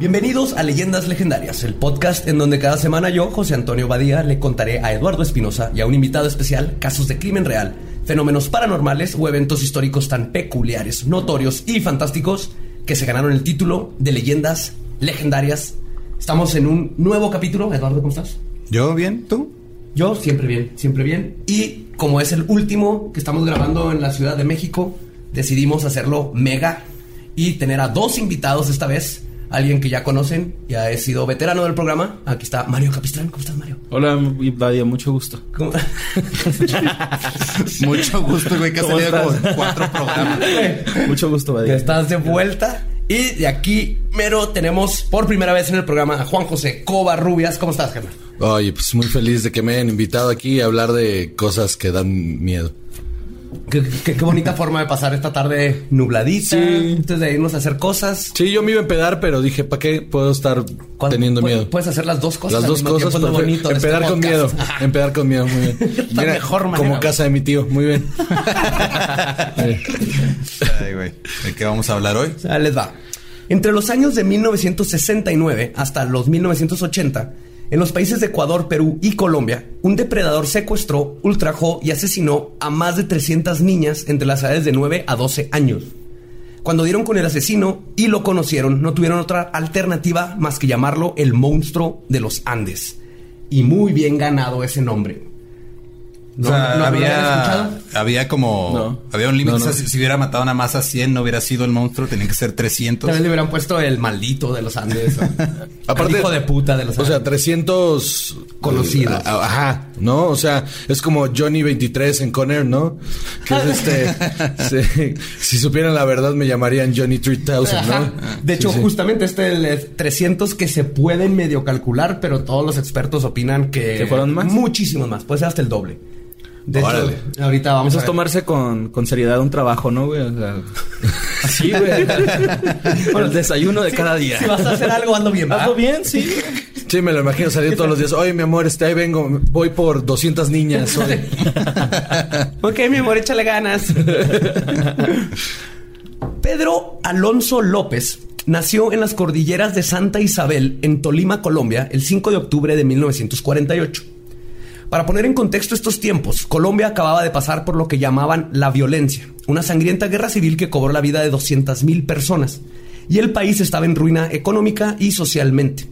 Bienvenidos a Leyendas Legendarias, el podcast en donde cada semana yo, José Antonio Badía, le contaré a Eduardo Espinosa y a un invitado especial casos de crimen real, fenómenos paranormales o eventos históricos tan peculiares, notorios y fantásticos que se ganaron el título de Leyendas Legendarias. Estamos en un nuevo capítulo. Eduardo, ¿cómo estás? Yo bien, ¿tú? Yo siempre bien, siempre bien. Y como es el último que estamos grabando en la Ciudad de México, decidimos hacerlo mega y tener a dos invitados esta vez alguien que ya conocen, ya he sido veterano del programa. Aquí está Mario Capistrán. ¿Cómo estás, Mario? Hola, Badia, mucho gusto. ¿Cómo? Mucho gusto, güey, que ha ¿Cómo salido como cuatro programas. Mucho gusto, Badia. estás de vuelta. Y de aquí, mero, tenemos por primera vez en el programa a Juan José Covarrubias. ¿Cómo estás, Germán? Oye, pues muy feliz de que me hayan invitado aquí a hablar de cosas que dan miedo. Qué, qué- qué bonita forma de pasar esta tarde nubladita. Sí. Antes de irnos a hacer cosas. Sí, yo me iba a empedar, pero dije, ¿para qué puedo estar teniendo miedo? Puedes hacer las dos cosas. Las dos cosas, perfecto. bonito este empedar con miedo. Empedar con miedo, muy bien. La mejor manera, Como casa de mi tío, muy bien. Ay, güey. ¿De qué vamos a hablar hoy? O sea, les va. Entre los años de 1969 hasta los 1980, en los países de Ecuador, Perú y Colombia, un depredador secuestró, ultrajó y asesinó a más de 300 niñas entre las edades de 9 a 12 años. Cuando dieron con el asesino y lo conocieron, no tuvieron otra alternativa más que llamarlo el monstruo de los Andes. Y muy bien ganado ese nombre. O sea, ¿no había, escuchado? había como... No. Había un límite. No, no. O sea, si, si hubiera matado una masa 100, no hubiera sido el monstruo. Tenían que ser 300. Tal vez le hubieran puesto el maldito de los Andes. o- Aparte- el hijo de puta de los O Andes. sea, 300 Conocidos. eh, a- Ajá, ¿no? O sea, es como Johnny 23 en Conner, ¿no? Que es este. sí, si supieran la verdad, me llamarían Johnny 3000, Ajá. ¿no? De hecho, Sí, sí. justamente este el es 300 que se pueden medio calcular, pero todos los expertos opinan que... ¿Que fueron más? Muchísimos más. Puede ser hasta el doble. De Órale. hecho, ahorita vamos Eso a es tomarse con, con seriedad un trabajo, ¿no, güey? O sea, sí, güey. Por el desayuno de cada día. Si vas a hacer algo, ando bien, ¿verdad? Hazlo bien, sí. Sí, me lo imagino salir todos los días. Oye, mi amor, este, ahí vengo. Voy por 200 niñas. hoy". Ok, mi amor, échale ganas. Pedro Alonso López nació en las cordilleras de Santa Isabel, en Tolima, Colombia, el 5 de octubre de 1948. Para poner en contexto estos tiempos, Colombia acababa de pasar por lo que llamaban la violencia, una sangrienta guerra civil que cobró la vida de 200.000 personas, y el país estaba en ruina económica y socialmente.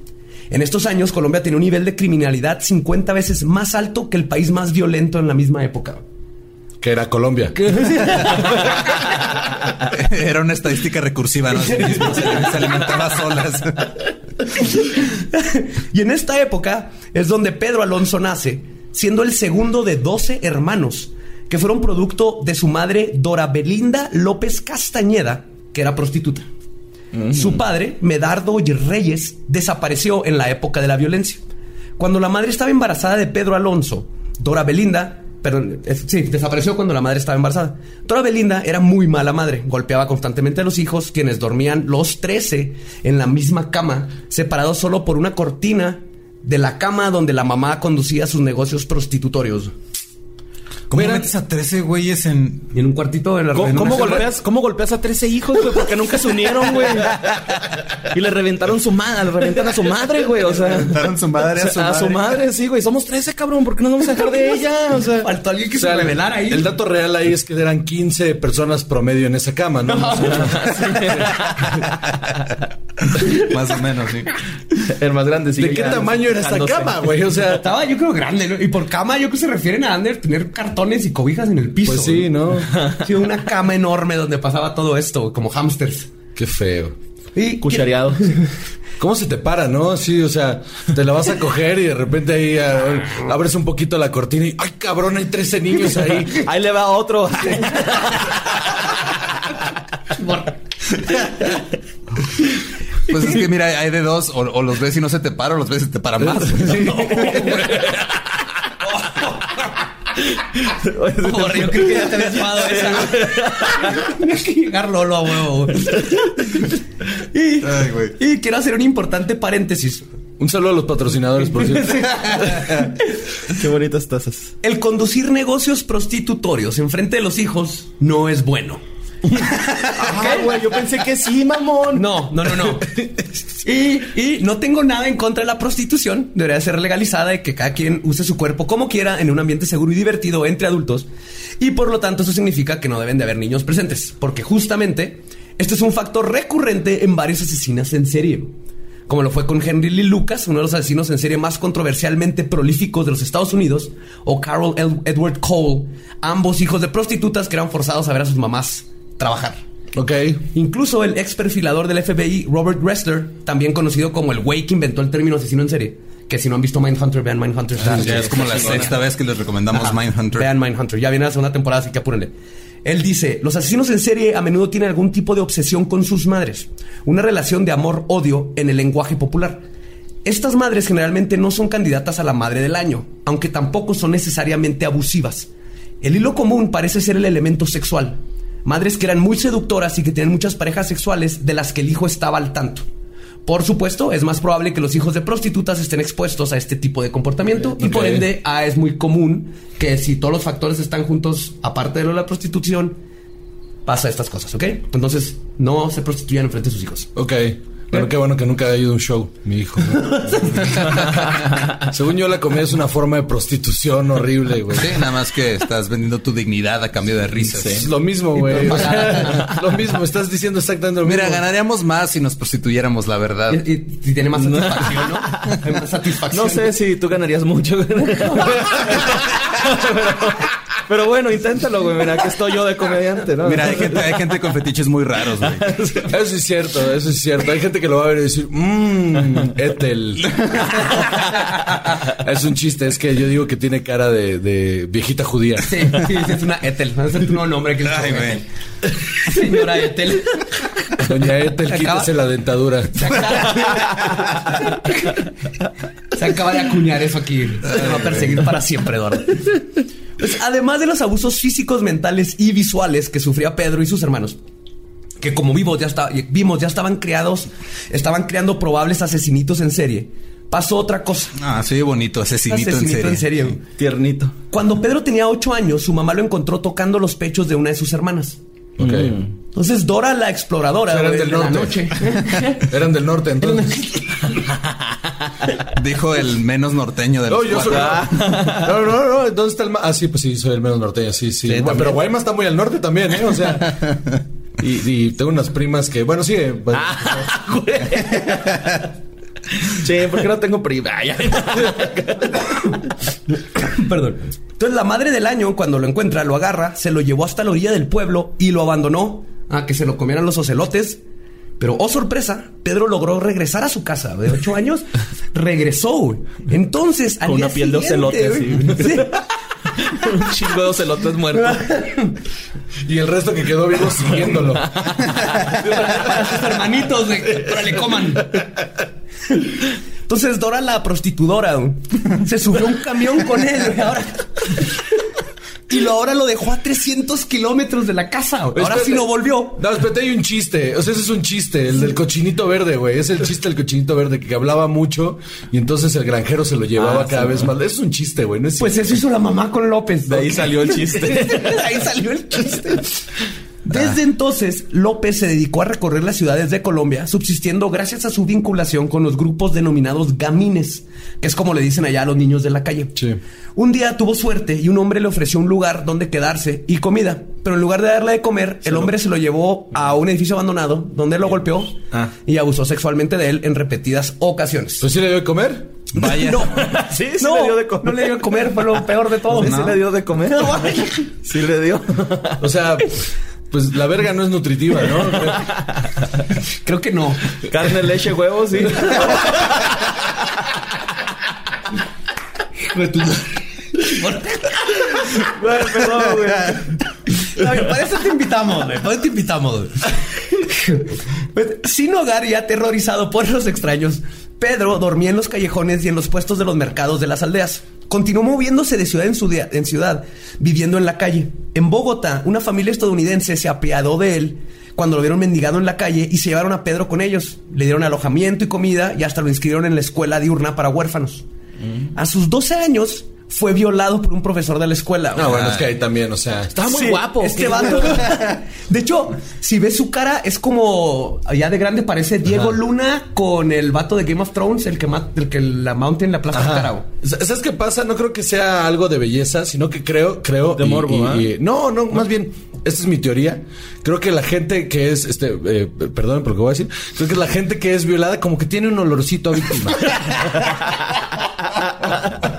En estos años, Colombia tenía un nivel de criminalidad 50 veces más alto que el país más violento en la misma época. que era Colombia. Era una estadística recursiva, ¿no? Se, se alimentaba solas. y en esta época es donde Pedro Alonso nace, siendo el segundo de 12 hermanos, que fueron producto de su madre Dora Belinda López Castañeda, que era prostituta. Su padre, Medardo Reyes, desapareció en la época de la violencia. Cuando la madre estaba embarazada de Pedro Alonso, Dora Belinda, perdón, es- sí, desapareció cuando la madre estaba embarazada. Dora Belinda era muy mala madre, golpeaba constantemente a los hijos, quienes dormían los 13 en la misma cama, separados solo por una cortina de la cama donde la mamá conducía sus negocios prostitutorios. ¿Cómo Mira. metes a 13 güeyes en. Y en un cuartito en la ¿Cómo, cómo golpeas, ¿Cómo golpeas a 13 hijos, güey? Porque nunca se unieron, güey. Y le reventaron su madre, le reventan a su madre, güey. O sea, Reventaron su madre a su a su madre. madre, sí, güey. Somos 13, cabrón. ¿Por qué no nos vamos a dejar de ella? O sea, Faltó alguien que O sea, se revelara ahí. El dato real ahí es que eran 15 personas promedio en esa cama, ¿no? Más o menos, sí. el más grande, sí. ¿De qué tamaño era esta cama, güey? O sea, Estaba yo creo grande, ¿no? Y por cama yo creo que se refieren a Ander tener y cobijas en el piso. pues sí, ¿no? Sí, una cama enorme donde pasaba todo esto, como hamsters. Qué feo. Y Cuchareado. ¿Cómo se te para, no? Sí, o sea, te la vas a coger y de repente ahí ah, abres un poquito la cortina y ¡ay, cabrón! Hay 13 niños ahí. Ahí le va otro. Pues es que mira, hay de dos. O, o los ves y no se te para, o los ves y te para más. Porra, yo creo que ya te esa. Tienes que llegar Lolo a huevo. y, Ay, güey. y quiero hacer un importante paréntesis. Un saludo a los patrocinadores, por cierto. Qué bonitas tazas. El conducir negocios prostitutorios en frente de los hijos no es bueno. Ah, güey, yo pensé que sí, mamón. No, no, no, no. y, y no tengo nada en contra de la prostitución. Debería ser legalizada y que cada quien use su cuerpo como quiera en un ambiente seguro y divertido entre adultos. Y por lo tanto eso significa que no deben de haber niños presentes. Porque justamente este es un factor recurrente en varios asesinos en serie. Como lo fue con Henry Lee Lucas, uno de los asesinos en serie más controversialmente prolíficos de los Estados Unidos, o Carol Ed- Edward Cole, ambos hijos de prostitutas que eran forzados a ver a sus mamás trabajar. Ok. Incluso el ex perfilador del FBI, Robert Ressler, también conocido como el güey que inventó el término asesino en serie. Que si no han visto Mindhunter, vean Mindhunter. está- Ya es como la sexta vez que les recomendamos Ajá. Mindhunter. Vean Mindhunter. Ya viene la segunda temporada, así que apúrenle. Él dice, los asesinos en serie a menudo tienen algún tipo de obsesión con sus madres. Una relación de amor-odio en el lenguaje popular. Estas madres generalmente no son candidatas a la madre del año, aunque tampoco son necesariamente abusivas. El hilo común parece ser el elemento sexual. Madres que eran muy seductoras y que tienen muchas parejas sexuales de las que el hijo estaba al tanto. Por supuesto, es más probable que los hijos de prostitutas estén expuestos a este tipo de comportamiento y por ende ah, es muy común que si todos los factores están juntos, aparte de lo de la prostitución, pasa estas cosas, ¿ok? Entonces, no se prostituyan enfrente de sus hijos. Ok. Bueno, qué bueno que nunca haya ido a un show, mi hijo. ¿no? Según yo, la comedia es una forma de prostitución horrible, güey. Sí, nada más que estás vendiendo tu dignidad a cambio de risas. Es lo mismo, güey. O sea, lo mismo, estás diciendo exactamente lo mismo. Mira, ganaríamos más si nos prostituyéramos, la verdad. Y, y- y tiene más satisfacción, ¿no? Hay más satisfacción. No sé si tú ganarías mucho. güey. pero, pero bueno, inténtalo, güey. Mira, aquí estoy yo de comediante, ¿no? Mira, hay gente, hay gente con fetiches muy raros, güey. Eso es cierto, eso es cierto. Hay gente que lo va a ver y decir, mmm, Ethel. es un chiste, es que yo digo que tiene cara de, de viejita judía. Sí, sí, es una Ethel. Es tu nuevo nombre. Que Ay, güey. Señora Ethel. Doña Ethel, quítese la dentadura. Se acaba, Se acaba de acuñar eso aquí. Se va a perseguir para siempre, Eduardo. Pues, además de los abusos físicos, mentales y visuales que sufría Pedro y sus hermanos, que como vimos ya, está- vimos, ya estaban creados, estaban creando probables asesinitos en serie, pasó otra cosa. Ah, sí, bonito, asesinito, Asesinito en serie. Tiernito. Cuando Pedro tenía ocho años, su mamá lo encontró tocando los pechos de una de sus hermanas. Ok. Entonces Dora, la exploradora Eran güey, del de la norte. noche. Eran del norte, entonces. Dijo el menos norteño de los No, yo soy. No, no, no. ¿Dónde está el más? Ah, sí, pues sí, soy el menos norteño, sí, sí. Bueno, pero Guaymas está muy al norte también, ¿eh? O sea. Y, y tengo unas primas que, bueno, sí. eh, bueno, Sí, porque no tengo prima. Perdón. Entonces la madre del año, cuando lo encuentra, lo agarra, se lo llevó hasta la orilla del pueblo y lo abandonó a que se lo comieran los ocelotes. Pero, oh sorpresa, Pedro logró regresar a su casa de ocho años. Regresó, güey. Entonces, al Con día una piel de ocelote, sí. sí. Un chingo de ocelotes muertos. y el resto que quedó vivo siguiéndolo. para sus hermanitos, güey, para le coman. Entonces Dora la prostitudora güey, se subió a un camión con él güey, ahora. Y lo, ahora lo dejó a 300 kilómetros de la casa. Ahora sí no volvió. No, espérate, hay un chiste. O sea, ese es un chiste, el del cochinito verde, güey. Es el chiste del cochinito verde que hablaba mucho y entonces el granjero se lo llevaba Ah, cada sí, vez ¿no? más. Eso es un chiste, güey. No es Pues eso hizo la mamá con López. De ahí salió el chiste. De ahí salió el chiste. Desde entonces, López se dedicó a recorrer las ciudades de Colombia, subsistiendo gracias a su vinculación con los grupos denominados gamines, que es como le dicen allá a los niños de la calle. Sí. Un día tuvo suerte y un hombre le ofreció un lugar donde quedarse y comida, pero en lugar de darle de comer, el hombre se lo llevó a un edificio abandonado, donde lo golpeó Ah. y abusó sexualmente de él en repetidas ocasiones. Pues sí le dio de comer. Vaya. No, Sí, sí no, le dio de comer. no le dio de comer, fue lo peor de todo. Sí, sí le dio de comer. Sí le dio. O sea, pues la verga no es nutritiva, ¿no? Creo que no. Carne, leche, huevos, sí. Bueno, perdón, güey. Para eso te invitamos, güey. Para eso te invitamos, güey. Pues, sin hogar y aterrorizado por los extraños, Pedro dormía en los callejones y en los puestos de los mercados de las aldeas. Continuó moviéndose de ciudad en, su día- en ciudad, viviendo en la calle. En Bogotá, una familia estadounidense se apiadó de él cuando lo vieron mendigado en la calle y se llevaron a Pedro con ellos. Le dieron alojamiento y comida y hasta lo inscribieron en la escuela diurna para huérfanos. A sus 12 años fue violado por un profesor de la escuela. No, bueno, es que ahí también, o sea. Estaba muy Sí, guapo. Este ¿qué? vato. De hecho, si ves su cara, es como. Ya de grande parece Diego Luna con el vato de Game of Thrones, el que, el que la Mountain la plaza Ajá. cara. güey. Sa- ¿Sabes qué pasa? No creo que sea algo de belleza, sino que creo, creo. De y- morbo, y- ¿ah? y- no, no, más bien, esta es mi teoría. Creo que la gente que es, este, eh, perdón por lo que voy a decir, creo que la gente que es violada como que tiene un olorcito a víctima.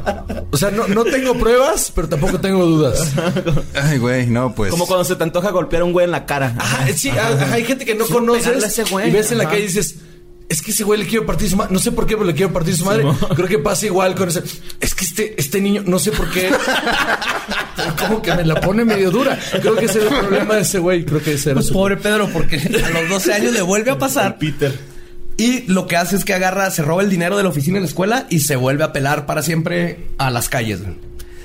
o sea, no, no tengo pruebas, pero tampoco tengo dudas. Ay, güey, no, pues. Como cuando se te antoja golpear a un güey en la cara. Ajá, sí, hay gente que no pegarle conoces a ese güey. y ves en la calle y dices, es que ese güey le quiero partir su madre. No sé por qué, pero le quiero partir su madre. Creo que pasa igual con ese. Es que este, este niño, no sé por qué. pero como que me la pone medio dura. Creo que ese era el problema de ese güey. Creo que ese era Pues su- pobre Pedro, porque a los 12 años le vuelve a pasar. Peter. Y lo que hace es que agarra, se roba el dinero de la oficina de la escuela y se vuelve a pelar para siempre a las calles.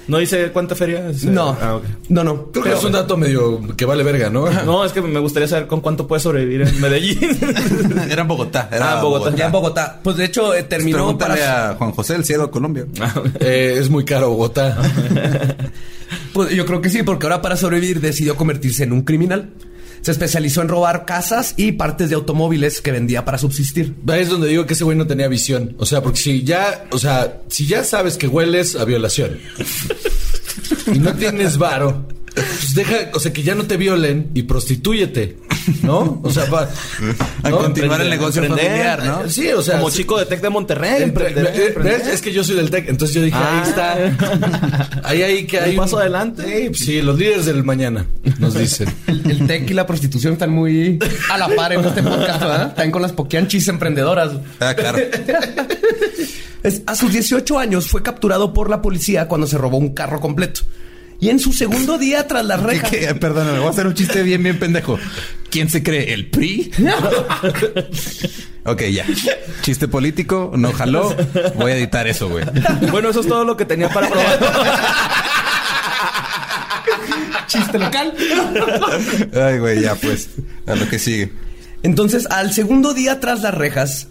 ¿No dice cuánta feria? es? No, Ah, ok. no, no. Creo que es un dato medio que vale verga, ¿no? No, es que me gustaría saber con cuánto puede sobrevivir en Medellín. Era en Bogotá. Era Ah, Bogotá. Ya en Bogotá. Pues de hecho, eh, terminó Pregúntale para. a Juan José, el cielo de Colombia. Eh, es muy caro Bogotá. Pues yo creo que sí, porque ahora para sobrevivir decidió convertirse en un criminal. Se especializó en robar casas y partes de automóviles que vendía para subsistir. Es donde digo que ese güey no tenía visión. O sea, porque si ya, o sea, si ya sabes que hueles a violación y no tienes varo, pues deja, o sea, que ya no te violen y prostitúyete, ¿no? O sea, va A ¿no? continuar el negocio emprender, familiar, ¿no? Sí, o sea, Como sí. chico de Tec de Monterrey. Emprender, eh, emprender. ¿ves? Es que yo soy del TEC, entonces yo dije, Ah. ahí está. Ahí, ahí que Un hay. paso adelante. Sí, pues sí, los líderes del mañana nos dicen. El, el tech y la prostitución están muy a la par en este podcast, ¿verdad? Están con las poquianchis emprendedoras. Ah, claro. A sus 18 años fue capturado por la policía cuando se robó un carro completo. Y en su segundo día tras las ¿Qué, rejas. qué? Perdóname, voy a hacer un chiste bien, bien pendejo. ¿Quién se cree? ¿El PRI? ok, ya. Chiste político, no jaló. Voy a editar eso, güey. Bueno, eso es todo lo que tenía para probar. Chiste local. Ay, güey, ya pues. A lo que sigue. Entonces, al segundo día tras las rejas,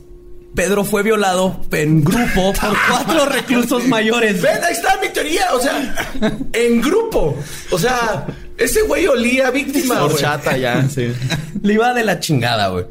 Pedro fue violado en grupo por cuatro reclusos mayores. Ven, ahí está mi teoría. O sea, en grupo. O sea, ese güey olía víctima. Horchata ya, sí. Le iba de la chingada, güey.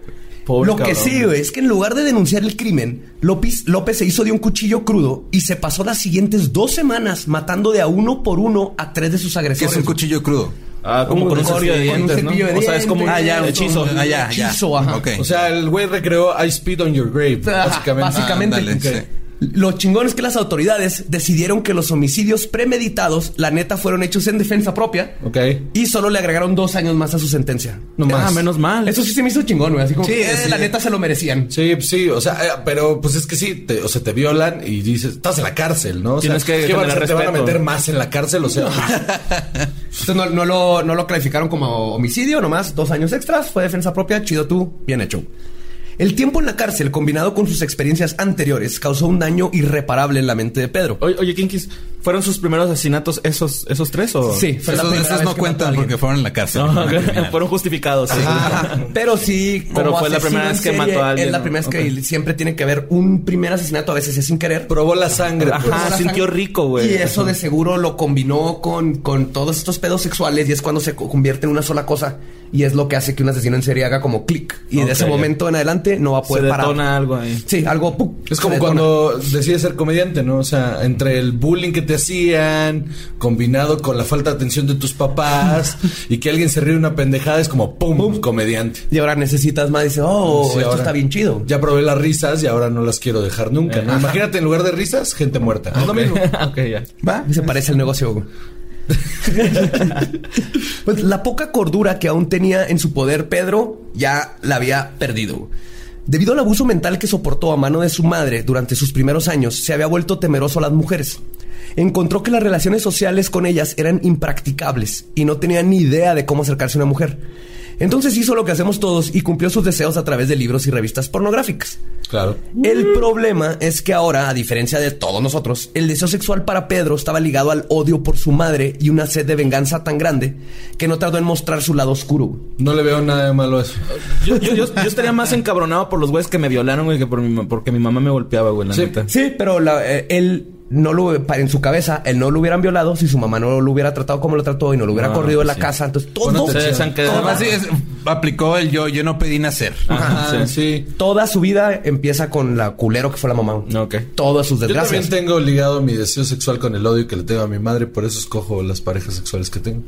Pobre Lo que cabrón. sí, güey, es que en lugar de denunciar el crimen, López, López se hizo de un cuchillo crudo y se pasó las siguientes dos semanas matando de a uno por uno a tres de sus ¿Qué agresores. es un cuchillo crudo? Ah, como con un cepillo de un dientes, ¿no? de O sea, es como un ah, ya, hechizo. Ah, ya, ya. Hechizo, ajá. Ok. O sea, el güey recreó I spit on your grave. Ajá, Básicamente. básicamente. Sí. Lo chingón es que las autoridades decidieron que los homicidios premeditados, la neta, fueron hechos en defensa propia. Ok. Y solo le agregaron dos años más a su sentencia. No Ah, menos mal. Eso sí se me hizo chingón, güey. Así como Sí, que, eh, sí. la neta se lo merecían. Sí, sí, o sea, eh, pero pues es que sí, te, o sea, te violan y dices, estás en la cárcel, ¿no? O Tienes sea, que ¿qué van a hacer? ¿Te van a meter más en la cárcel? O sea, Entonces no, no lo, no lo calificaron como homicidio, nomás dos años extras, fue defensa propia, chido tú, bien hecho. El tiempo en la cárcel, combinado con sus experiencias anteriores, causó un daño irreparable en la mente de Pedro. Oye, oye Kinkis, ¿Fueron sus primeros asesinatos esos, esos tres o...? Sí, fue Esos, no cuentan porque fueron en la cárcel. No, fueron justificados. sí. Ajá. Pero sí, Pero como fue la primera vez que serie, mató a alguien, Es la primera vez que siempre tiene que haber un primer asesinato, a veces es sin querer. Probó la sangre. pues. Ajá, la sintió sangre. rico, güey. Y eso de seguro lo combinó con, con todos estos pedos sexuales y es cuando se co- convierte en una sola cosa y es lo que hace que un asesino en serie haga como clic. Y Ok, de ese momento en adelante no va a Se poder parar. algo ahí. Sí, algo... ¡pum! Es como cuando decides ser comediante, ¿no? O sea, entre el bullying que te hacían, combinado con la falta de atención de tus papás, y que alguien se ríe una pendejada, es como ¡pum! comediante. Y ahora necesitas más. Dice, oh, Sí, esto ahora está bien chido. Ya probé las risas y ahora no las quiero dejar nunca, ¿no? Ajá. Imagínate, en lugar de risas, gente muerta. Es lo mismo. ok, ya. Va, y se parece el negocio. pues la poca cordura que aún tenía en su poder Pedro ya la había perdido. Debido al abuso mental que soportó a mano de su madre durante sus primeros años, se había vuelto temeroso a las mujeres. Encontró que las relaciones sociales con ellas eran impracticables y no tenía ni idea de cómo acercarse a una mujer. Entonces hizo lo que hacemos todos y cumplió sus deseos a través de libros y revistas pornográficas. Claro. El problema es que ahora, a diferencia de todos nosotros, el deseo sexual para Pedro estaba ligado al odio por su madre y una sed de venganza tan grande que no tardó en mostrar su lado oscuro. No le veo nada de malo a eso. Yo, yo, yo, yo estaría más encabronado por los güeyes que me violaron, güey, que por mi, porque mi mamá me golpeaba, güey, la Sí. neta. Sí, pero la- eh, él no lo para en su cabeza, él no lo hubieran violado si su mamá no lo hubiera tratado como lo trató y no lo hubiera No, corrido de la sí. casa. Entonces todo, Además, sí, es- aplicó el yo, yo no pedí nacer. Ajá, Ajá, sí. sí. toda su vida empieza con la culero que fue la mamá. Ok. Todas sus Yo desgracias. también tengo ligado mi deseo sexual con el odio que le tengo a mi madre, por eso escojo las parejas sexuales que tengo.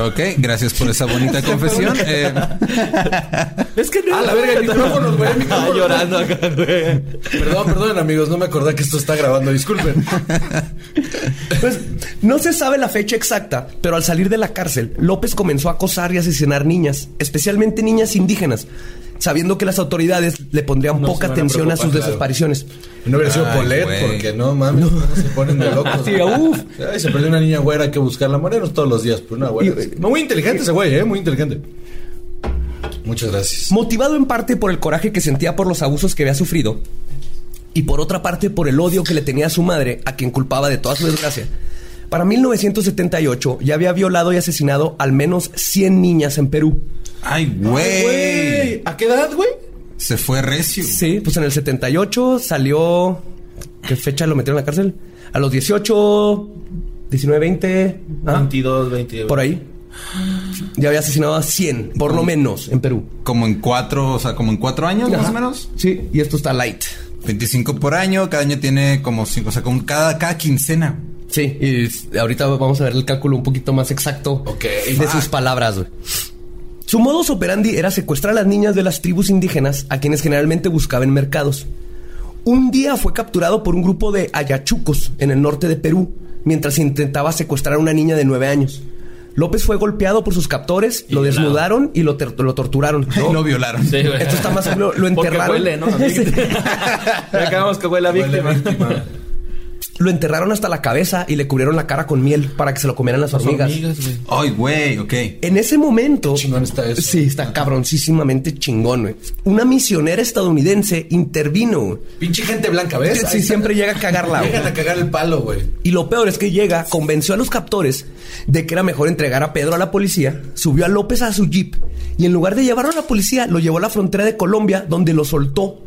Ok, gracias por esa bonita confesión. Eh, Es que no. Ah, la verga, el micrófono, güey, Estaba llorando acá, güey. Perdón, perdón, amigos, no me acordé que esto está grabando, disculpen. Pues no se sabe la fecha exacta, pero al salir de la cárcel, López comenzó a acosar y asesinar niñas, especialmente niñas indígenas, sabiendo que las autoridades le pondrían No poca a atención a sus claro. desapariciones. No hubiera sido Polet, porque no mames, cómo se ponen de locos. Sí, uf. Ay, se perdió una niña güera, hay que buscarla. Morenos todos los días, pero una güera. Y- No, muy inteligente ese güey, eh, muy inteligente. Muchas gracias. Motivado en parte por el coraje que sentía por los abusos que había sufrido y por otra parte por el odio que le tenía a su madre, a quien culpaba de toda su desgracia. Para 1978 ya había violado y asesinado al menos 100 niñas en Perú. ay, güey. ¿A qué edad, güey? Se fue recio. Sí, pues en el 78 salió... ¿Qué fecha lo metieron en la cárcel? A los 18, 19, 20... ¿ah? 22, 22. Por ahí. Ya había asesinado a 100, por lo menos, en Perú. Como en cuatro, o sea, como en cuatro años más Ajá. o menos. Sí, y esto está light. 25 por año, cada año tiene como cinco, o sea, como cada, cada quincena. Sí, y ahorita vamos a ver el cálculo un poquito más exacto de sus palabras. güey. Su modus operandi era secuestrar a las niñas de las tribus indígenas a quienes generalmente buscaba en mercados. Un día fue capturado por un grupo de ayachucos en el norte de Perú mientras intentaba secuestrar a una niña de nueve años. López fue golpeado por sus captores, lo violado. desnudaron y lo, ter- lo torturaron. Y lo violaron. Sí. Esto está más lo, lo Porque enterraron. huele, ¿no? ya acabamos que huele a Huele víctima. Lo enterraron hasta la cabeza y le cubrieron la cara con miel para que se lo comieran las hormigas. güey. Ay, güey, ok. En ese momento. chingón está eso. Sí, está cabroncísimamente chingón, güey. Una misionera estadounidense intervino. Pinche gente blanca, ¿ves? Sí, Ahí está. siempre llega a cagarla. Llegan a cagar el palo, güey. Y lo peor es que llega, convenció a los captores de que era mejor entregar a Pedro a la policía, subió a López a su jeep y en lugar de llevarlo a la policía, lo llevó a la frontera de Colombia, donde lo soltó.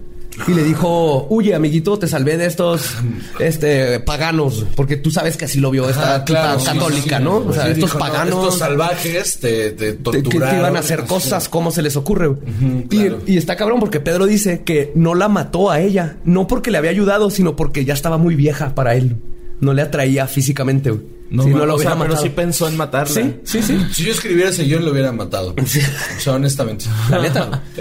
Y le dijo, huye, amiguito, te salvé de estos este, paganos, porque tú sabes que así lo vio esta Ajá, tipa claro, sí, católica, sí, ¿no? sí. O sea, Sí, estos dijo, no, paganos. estos salvajes te, te te- que, torturaron. que iban a hacer cosas, ¿cómo se les ocurre? claro. y, y está cabrón porque Pedro dice que no la mató a ella, no porque le había ayudado, sino porque ya estaba muy vieja para él. No le atraía físicamente. güey. No, Si ma- lo o sea, pero sí pensó en matarla. Sí, sí, sí. Si yo escribiera ese guion, lo hubiera matado. O sea, honestamente. La neta.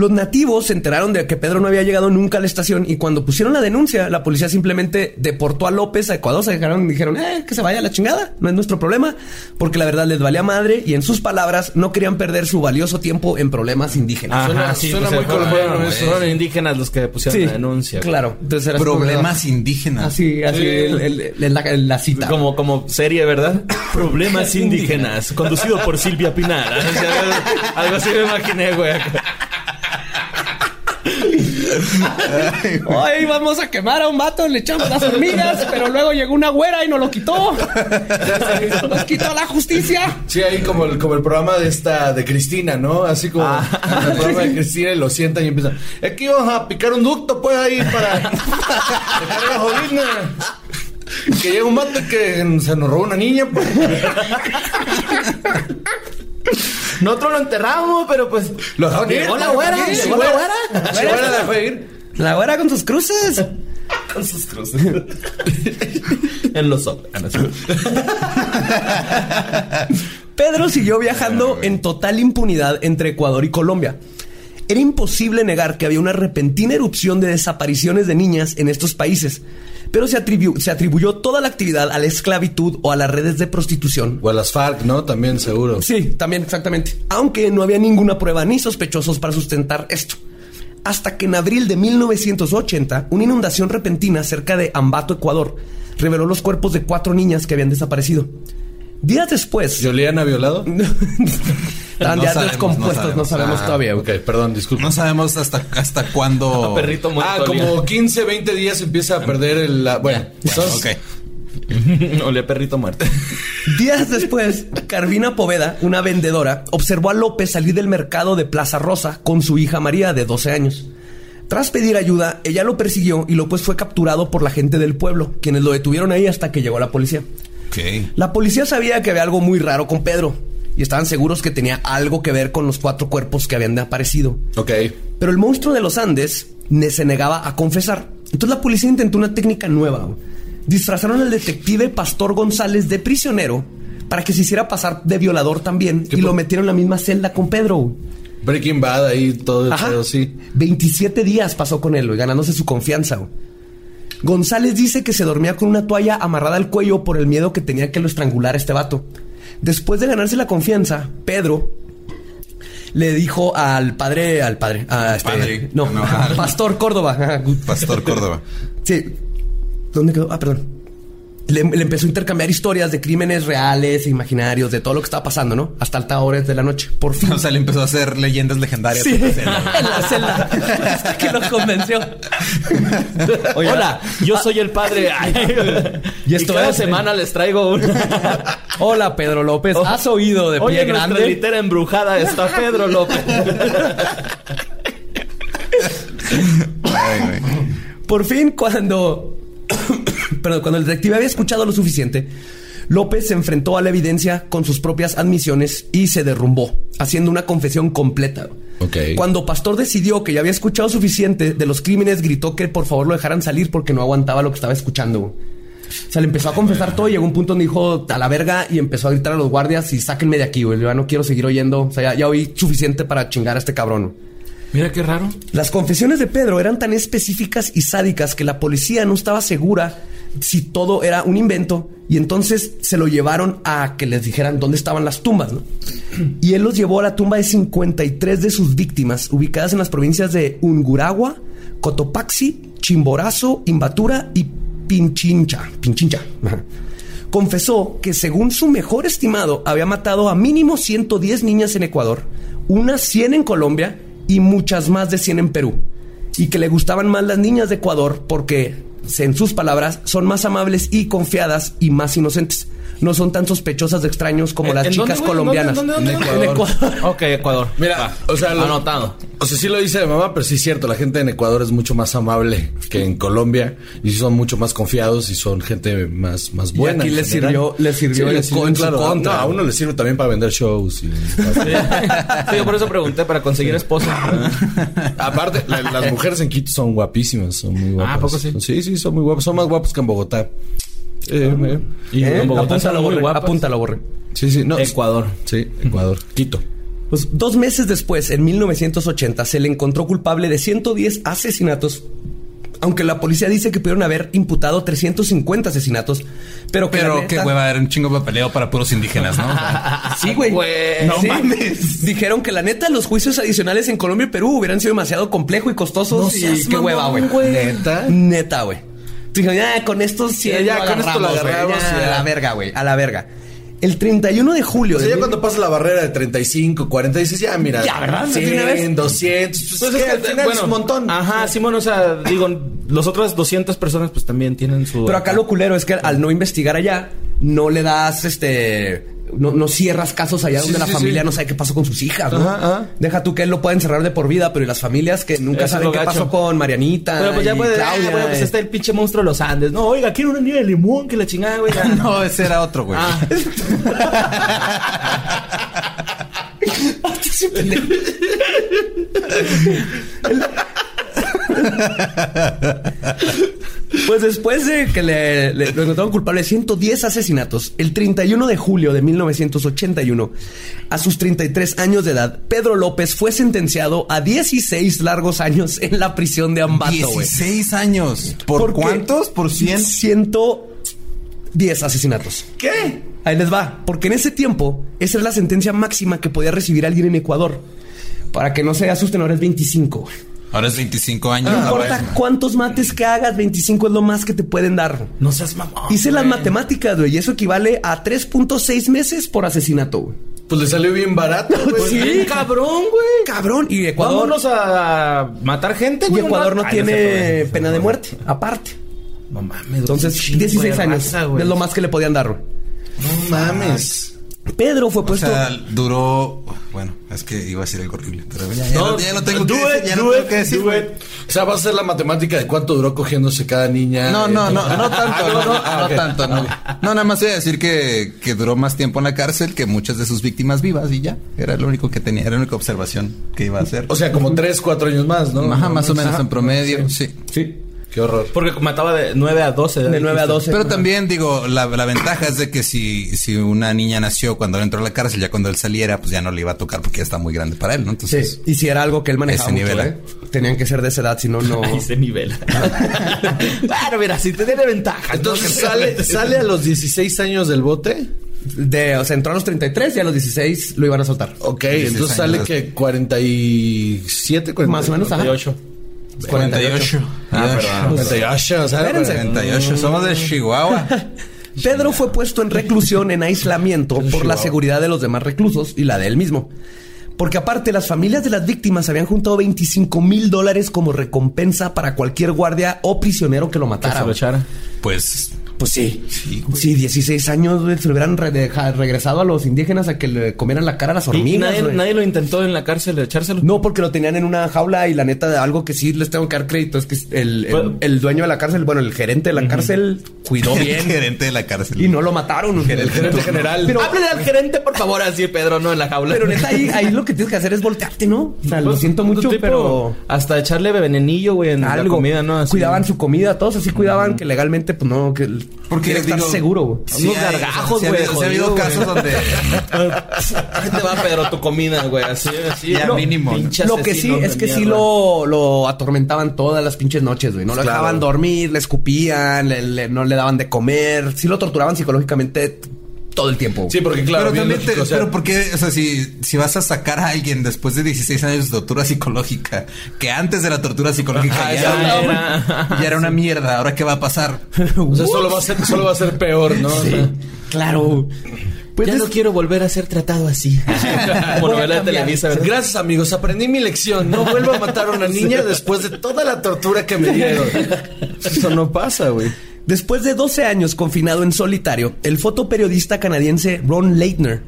Los nativos se enteraron de que Pedro no había llegado nunca a la estación y cuando pusieron la denuncia, la policía simplemente deportó a López a Ecuador. Se dejaron y dijeron, eh, que se vaya a la chingada, no es nuestro problema, porque la verdad les valía madre y en sus palabras no querían perder su valioso tiempo en problemas indígenas. Ajá, Suena- sí, suena pues, muy colombiano. Fueron indígenas los que pusieron Sí, la denuncia. Claro. Entonces era Problemas indígenas. Así, así, Sí. el- el- el- la, la cita. Como, como serie, ¿verdad? Problemas indígenas, conducido por Silvia Pinar. O sea, algo así me imaginé, güey. Hoy vamos a quemar a un vato, le echamos las hormigas, pero luego llegó una güera y nos lo quitó. Nos quitó la justicia. Sí, ahí como el, como el programa de esta, de Cristina, ¿no? Así como el programa de Cristina y lo sientan y empiezan. Es que íbamos a picar un ducto, pues, ahí para dejar gasolina. Que llega un vato que se nos robó una niña, pues. Nosotros lo enterramos, pero pues. Lo ir. Llegó la güera, llegó la güera. La güera dejó de ir. La güera con sus cruces. Con sus cruces. en los ojos. Ah. Pedro siguió viajando en total impunidad entre Ecuador y Colombia. Era imposible negar que había una repentina erupción de desapariciones de niñas en estos países, pero se, atribu- se atribuyó toda la actividad a la esclavitud o a las redes de prostitución. O a las FARC, ¿no? También seguro. Sí, también exactamente. Aunque no había ninguna prueba ni sospechosos para sustentar esto. Hasta que en abril de 1980, una inundación repentina cerca de Ambato, Ecuador, reveló los cuerpos de cuatro niñas que habían desaparecido. Días después, ¿Juliana violado? estaban No ya sabemos, descompuestos, no no sabemos. Ah, todavía. Ok, perdón, disculpa. No sabemos hasta, hasta cuándo. Perrito muerto. Ah, como 15, 20 días empieza a perder el... la- bueno, Bueno, son- ok. Olía perrito muerto. Días después, Carvina Poveda, una vendedora, observó a López salir del mercado de Plaza Rosa con su hija María, de 12 años. Tras pedir ayuda, ella lo persiguió y López fue capturado por la gente del pueblo, quienes lo detuvieron ahí hasta que llegó la policía. Ok. La policía sabía que había algo muy raro con Pedro y estaban seguros que tenía algo que ver con los cuatro cuerpos que habían aparecido. Ok. Pero el monstruo de los Andes se negaba a confesar. Entonces la policía intentó una técnica nueva. Disfrazaron al detective Pastor González de prisionero para que se hiciera pasar de violador también ¿Qué y lo metieron en la misma celda con Pedro. Breaking Bad ahí, todo Ajá. pedo, sí. 27 días pasó con él, ganándose su confianza. González dice que se dormía con una toalla amarrada al cuello por el miedo que tenía que lo estrangulara este vato. Después de ganarse la confianza, Pedro le dijo al padre, al padre, a este, Padre. no, No, al- Pastor Córdoba. Pastor Córdoba. Sí. ¿Dónde quedó? Ah, perdón. Le, le empezó a intercambiar historias de crímenes reales e imaginarios, de todo lo que estaba pasando, ¿no? Hasta altas horas de la noche. Por fin. O sea, le empezó a hacer leyendas legendarias. Sí, en la celda. Hasta que lo convenció. Hola, yo soy el padre. Y y esto cada es- semana les traigo un. Hola, Pedro López. ¿Has oído de Oye, pie grande? litera embrujada está Pedro López. Ay. Por fin, cuando. Perdón, cuando el detective había escuchado lo suficiente, López se enfrentó a la evidencia con sus propias admisiones y se derrumbó, haciendo una confesión completa. Ok. Cuando Pastor decidió que ya había escuchado suficiente de los crímenes, gritó que por favor lo dejaran salir porque no aguantaba lo que estaba escuchando. O sea, le empezó a confesar todo y llegó un punto donde dijo a la verga y empezó a gritar a los guardias y sáquenme de aquí, güey. Yo ya no quiero seguir oyendo. O sea, ya, ya oí suficiente para chingar a este cabrón. Mira qué raro. Las confesiones de Pedro eran tan específicas y sádicas que la policía no estaba segura si todo era un invento y entonces se lo llevaron a que les dijeran dónde estaban las tumbas, ¿no? Y él los llevó a la tumba de 53 de sus víctimas ubicadas en las provincias de Unguragua, Cotopaxi, Chimborazo, Imbatura y Pinchincha. Pinchincha. Confesó que según su mejor estimado había matado a mínimo 110 niñas en Ecuador, unas 100 en Colombia y muchas más de 100 en Perú. Y que le gustaban más las niñas de Ecuador porque, en sus palabras, son más amables y confiadas y más inocentes. No son tan sospechosas de extraños como ¿En- las en chicas dónde, colombianas. ¿Dónde, dónde, dónde, En? Ecuador. Ok, Ecuador. Mira, Va. o sea, lo- anotado. O sea, sí lo dice de mamá, pero sí es cierto. La gente en Ecuador es mucho más amable que en Colombia y sí son mucho más confiados y son gente más, más buena. aquí en les sirvió- les sirvió Sí, en les sirvió, con- su claro. contra. No, a uno le sirve también para vender shows. y- Sí, yo por eso pregunté para conseguir esposa. Aparte, la- las mujeres en Quito son guapísimas, son muy guapas. Ah, ¿a poco sí? Sí, sí, son muy guapas. Son más guapas que en Bogotá. Eh, Y ¿Eh? en Bogotá Apúntalo, borre. Apúntalo, borre. Sí, sí, no. Ecuador. Sí, Ecuador. Quito. Pues dos meses después, en 1980, se le encontró culpable de 110 asesinatos. Aunque la policía dice que pudieron haber imputado 350 asesinatos, pero que Pero neta- qué hueva, era un chingo de papeleo para puros indígenas, ¿no? Sí, güey. No no mames. Dijeron que la neta los juicios adicionales en Colombia y Perú hubieran sido demasiado complejos y costosos. No y seas qué hueva, mamón, güey. güey. ¿Neta? Neta, güey. Dijeron, ya con estos sí, Ya, ya, con esto lo agarramos y ya. A la verga, güey. A la verga. El 31 de julio. O sea, ya cuando pasa la barrera de 35, 40, dices, ya, mira. Ya, ¿verdad? ¿De 100, una vez? 200. Pues, Pues es que, al final bueno, es un montón. Ajá, Simón, o sea, digo, los otras 200 personas pues también tienen su... Pero acá lo culero es que al no investigar allá, no le das este. No, no cierras casos allá Sí, donde la familia sí. no sabe qué pasó con sus hijas, ¿no? Ajá, ajá. Deja tú que él lo pueda encerrar de por vida, pero y las familias que nunca Eso saben qué gacho. pasó con Marianita. Pero pues ya puede... Claudia, ah, bueno, pues eh. está el pinche monstruo de los Andes. No, oiga, quiero una niña de limón, que la chingada, güey. No, ese era otro, güey. Ah. Pues después de que le, le- lo encontraron culpable de 110 asesinatos, el 31 de julio de 1981, a sus 33 años de edad, Pedro López fue sentenciado a 16 largos años en la prisión de Ambato, güey. 16 años. ¿Por cuántos? ¿Por 100? 110 asesinatos. ¿Qué? Ahí les va, porque en ese tiempo esa es la sentencia máxima que podía recibir alguien en Ecuador. Para que no se asusten, ahora es 25. Ahora es 25 años. No Ah, importa cuántos mates que hagas, 25 es lo más que te pueden dar. No seas mamón. Hice las matemáticas, güey, y eso equivale a 3.6 meses por asesinato, güey. Pues le salió bien barato, güey. Pues bien cabrón, güey. Cabrón, y Ecuador, Vámonos a matar gente, y güey. Ecuador no Ay, tiene sé, pena de muerte, aparte. No mames. Entonces, un chingo 16 de años raza, es lo más que le podían dar, güey. No mames. Pedro fue O puesto... sea, duró. Bueno, es que iba a decir algo horrible, pero ya, ya No, ya tengo que it, ya lo tengo it, que decir. O sea, vas a hacer la matemática de cuánto duró cogiéndose cada niña. No, no, Eh, no, no tanto, no, no, Ah, no tanto, no. No, nada más voy a decir que, que duró más tiempo en la cárcel que muchas de sus víctimas vivas y ya. Era lo único que tenía, era la única observación que iba a hacer. O sea, como 3, 4 años más, ¿no? Ajá, más o menos Ajá. en promedio, sí. Sí, Qué horror. Porque mataba de 9 a 12. de 9 a 12. Pero también digo, la, la ventaja es de que si, si una niña nació cuando él entró a la cárcel, ya cuando él saliera, pues ya no le iba a tocar porque ya está muy grande para él, ¿no? Sí, Entonces, y si era algo que él manejaba Ese mucho, nivel, ¿eh? Tenían que ser de esa edad, si no, no... Ahí se nivela. bueno, mira, si te tiene ventaja. Entonces sale, sale a los 16 años del bote. De, o sea, entró a los 33 y a los 16 lo iban a soltar. Ok, 16 entonces sale que 47, 48. Más o menos, ajá. 48. 48. Ah, perdón. 48, o sea, Espérense. 48. Somos de Chihuahua. Pedro fue puesto en reclusión en aislamiento por la seguridad de los demás reclusos y la de él mismo. Porque aparte, las familias de las víctimas habían juntado 25 mil dólares como recompensa para cualquier guardia o prisionero que lo Que matara. se lo güey. echara. Pues Pues sí. Sí, Sí, 16 años, güey, se le hubieran re- regresado a los indígenas a que le comieran la cara a las Y hormigas. nadie, güey. nadie lo intentó en la cárcel de echárselo. No, porque lo tenían en una jaula y la neta de algo que sí les tengo que dar crédito es que el, el- el dueño de la cárcel, bueno, el gerente de la cárcel cuidó el bien gerente de la cárcel. y no lo mataron. El gerente general. Pero, Háblele al gerente, por favor, así Pedro, no en la jaula. pero neta, ahí, ahí lo que tienes que hacer es voltearte, ¿no? O sea, lo Pues, siento mucho, tipo, pero Hasta echarle venenillo, güey, en la comida, ¿no? Así. Cuidaban su comida, todos así cuidaban que legalmente, pues no, que Porque, estar digo, seguro, güey. Sí Unos gargajos, güey, habido- sí ha habido casos donde Ahí te va, Pedro, tu comida, güey. Así, así. Ya No, mínimo, Lo que sí es que sí lo, lo atormentaban todas las pinches noches, güey. No lo Claro. dejaban dormir, le escupían, le- le- no le daban de comer. Sí lo torturaban psicológicamente todo el tiempo. Sí, porque claro, pero también, lógico, te- o sea, pero porque, o sea, si, si vas a sacar a alguien después de 16 años de tortura psicológica, que antes de la tortura psicológica Ajá, ya, ya era, era. ya era una mierda, ¿ahora qué va a pasar? o sea, solo va a ser, solo va a ser peor, ¿no? O sea, Claro. Pues ya no quiero volver a ser tratado así. Como novela de. Televisa. Gracias amigos, aprendí mi lección. No vuelvo a matar a una niña después de toda la tortura que me dieron. Eso no pasa, güey. Después de 12 años confinado en solitario, el fotoperiodista canadiense Ron Leitner,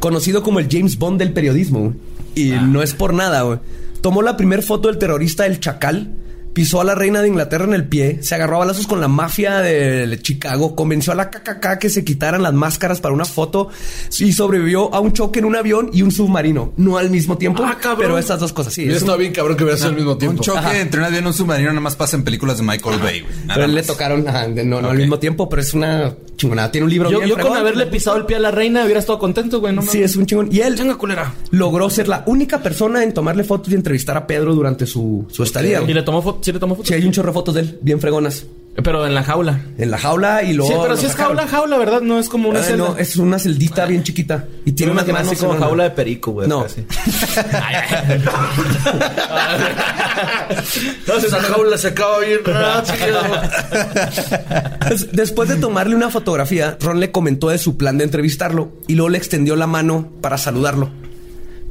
conocido como el James Bond del periodismo, y no es por nada, tomó la primer foto del terrorista El Chacal, pisó a la reina de Inglaterra en el pie, se agarró a balazos con la mafia de Chicago, convenció a la KKK que se quitaran las máscaras para una foto y sobrevivió a un choque en un avión y un submarino. No al mismo tiempo, Ah, cabrón. pero esas dos cosas, sí. Yo es un- estaba bien cabrón que hubiera sido al mismo Un tiempo. choque entre un avión y un submarino nada más pasa en películas de Michael Bay. pero él le tocaron, ajá, no, no al mismo tiempo, pero es una chingonada. Tiene un libro Yo, bien yo con haberle pisado el pie a la reina hubiera estado contento, güey. No Sí, es un chingón. Y él Chinga culera. logró ser la única persona en tomarle fotos y entrevistar a Pedro durante su, su estadía. ¿Y le tomó foto? ¿Sí le tomó foto? Sí, hay un chorro de fotos de él, bien fregonas. Pero en la jaula. En la jaula y luego. sí, pero si es jaula, jaula, ¿verdad? No es como una Ah, celda. no, es una celdita bien chiquita. Y tiene unas manos así como jaula de perico, güey. No. Entonces Esa jaula se acaba bien Después de tomarle una fotografía, Ron le comentó de su plan de entrevistarlo y luego le extendió la mano para saludarlo.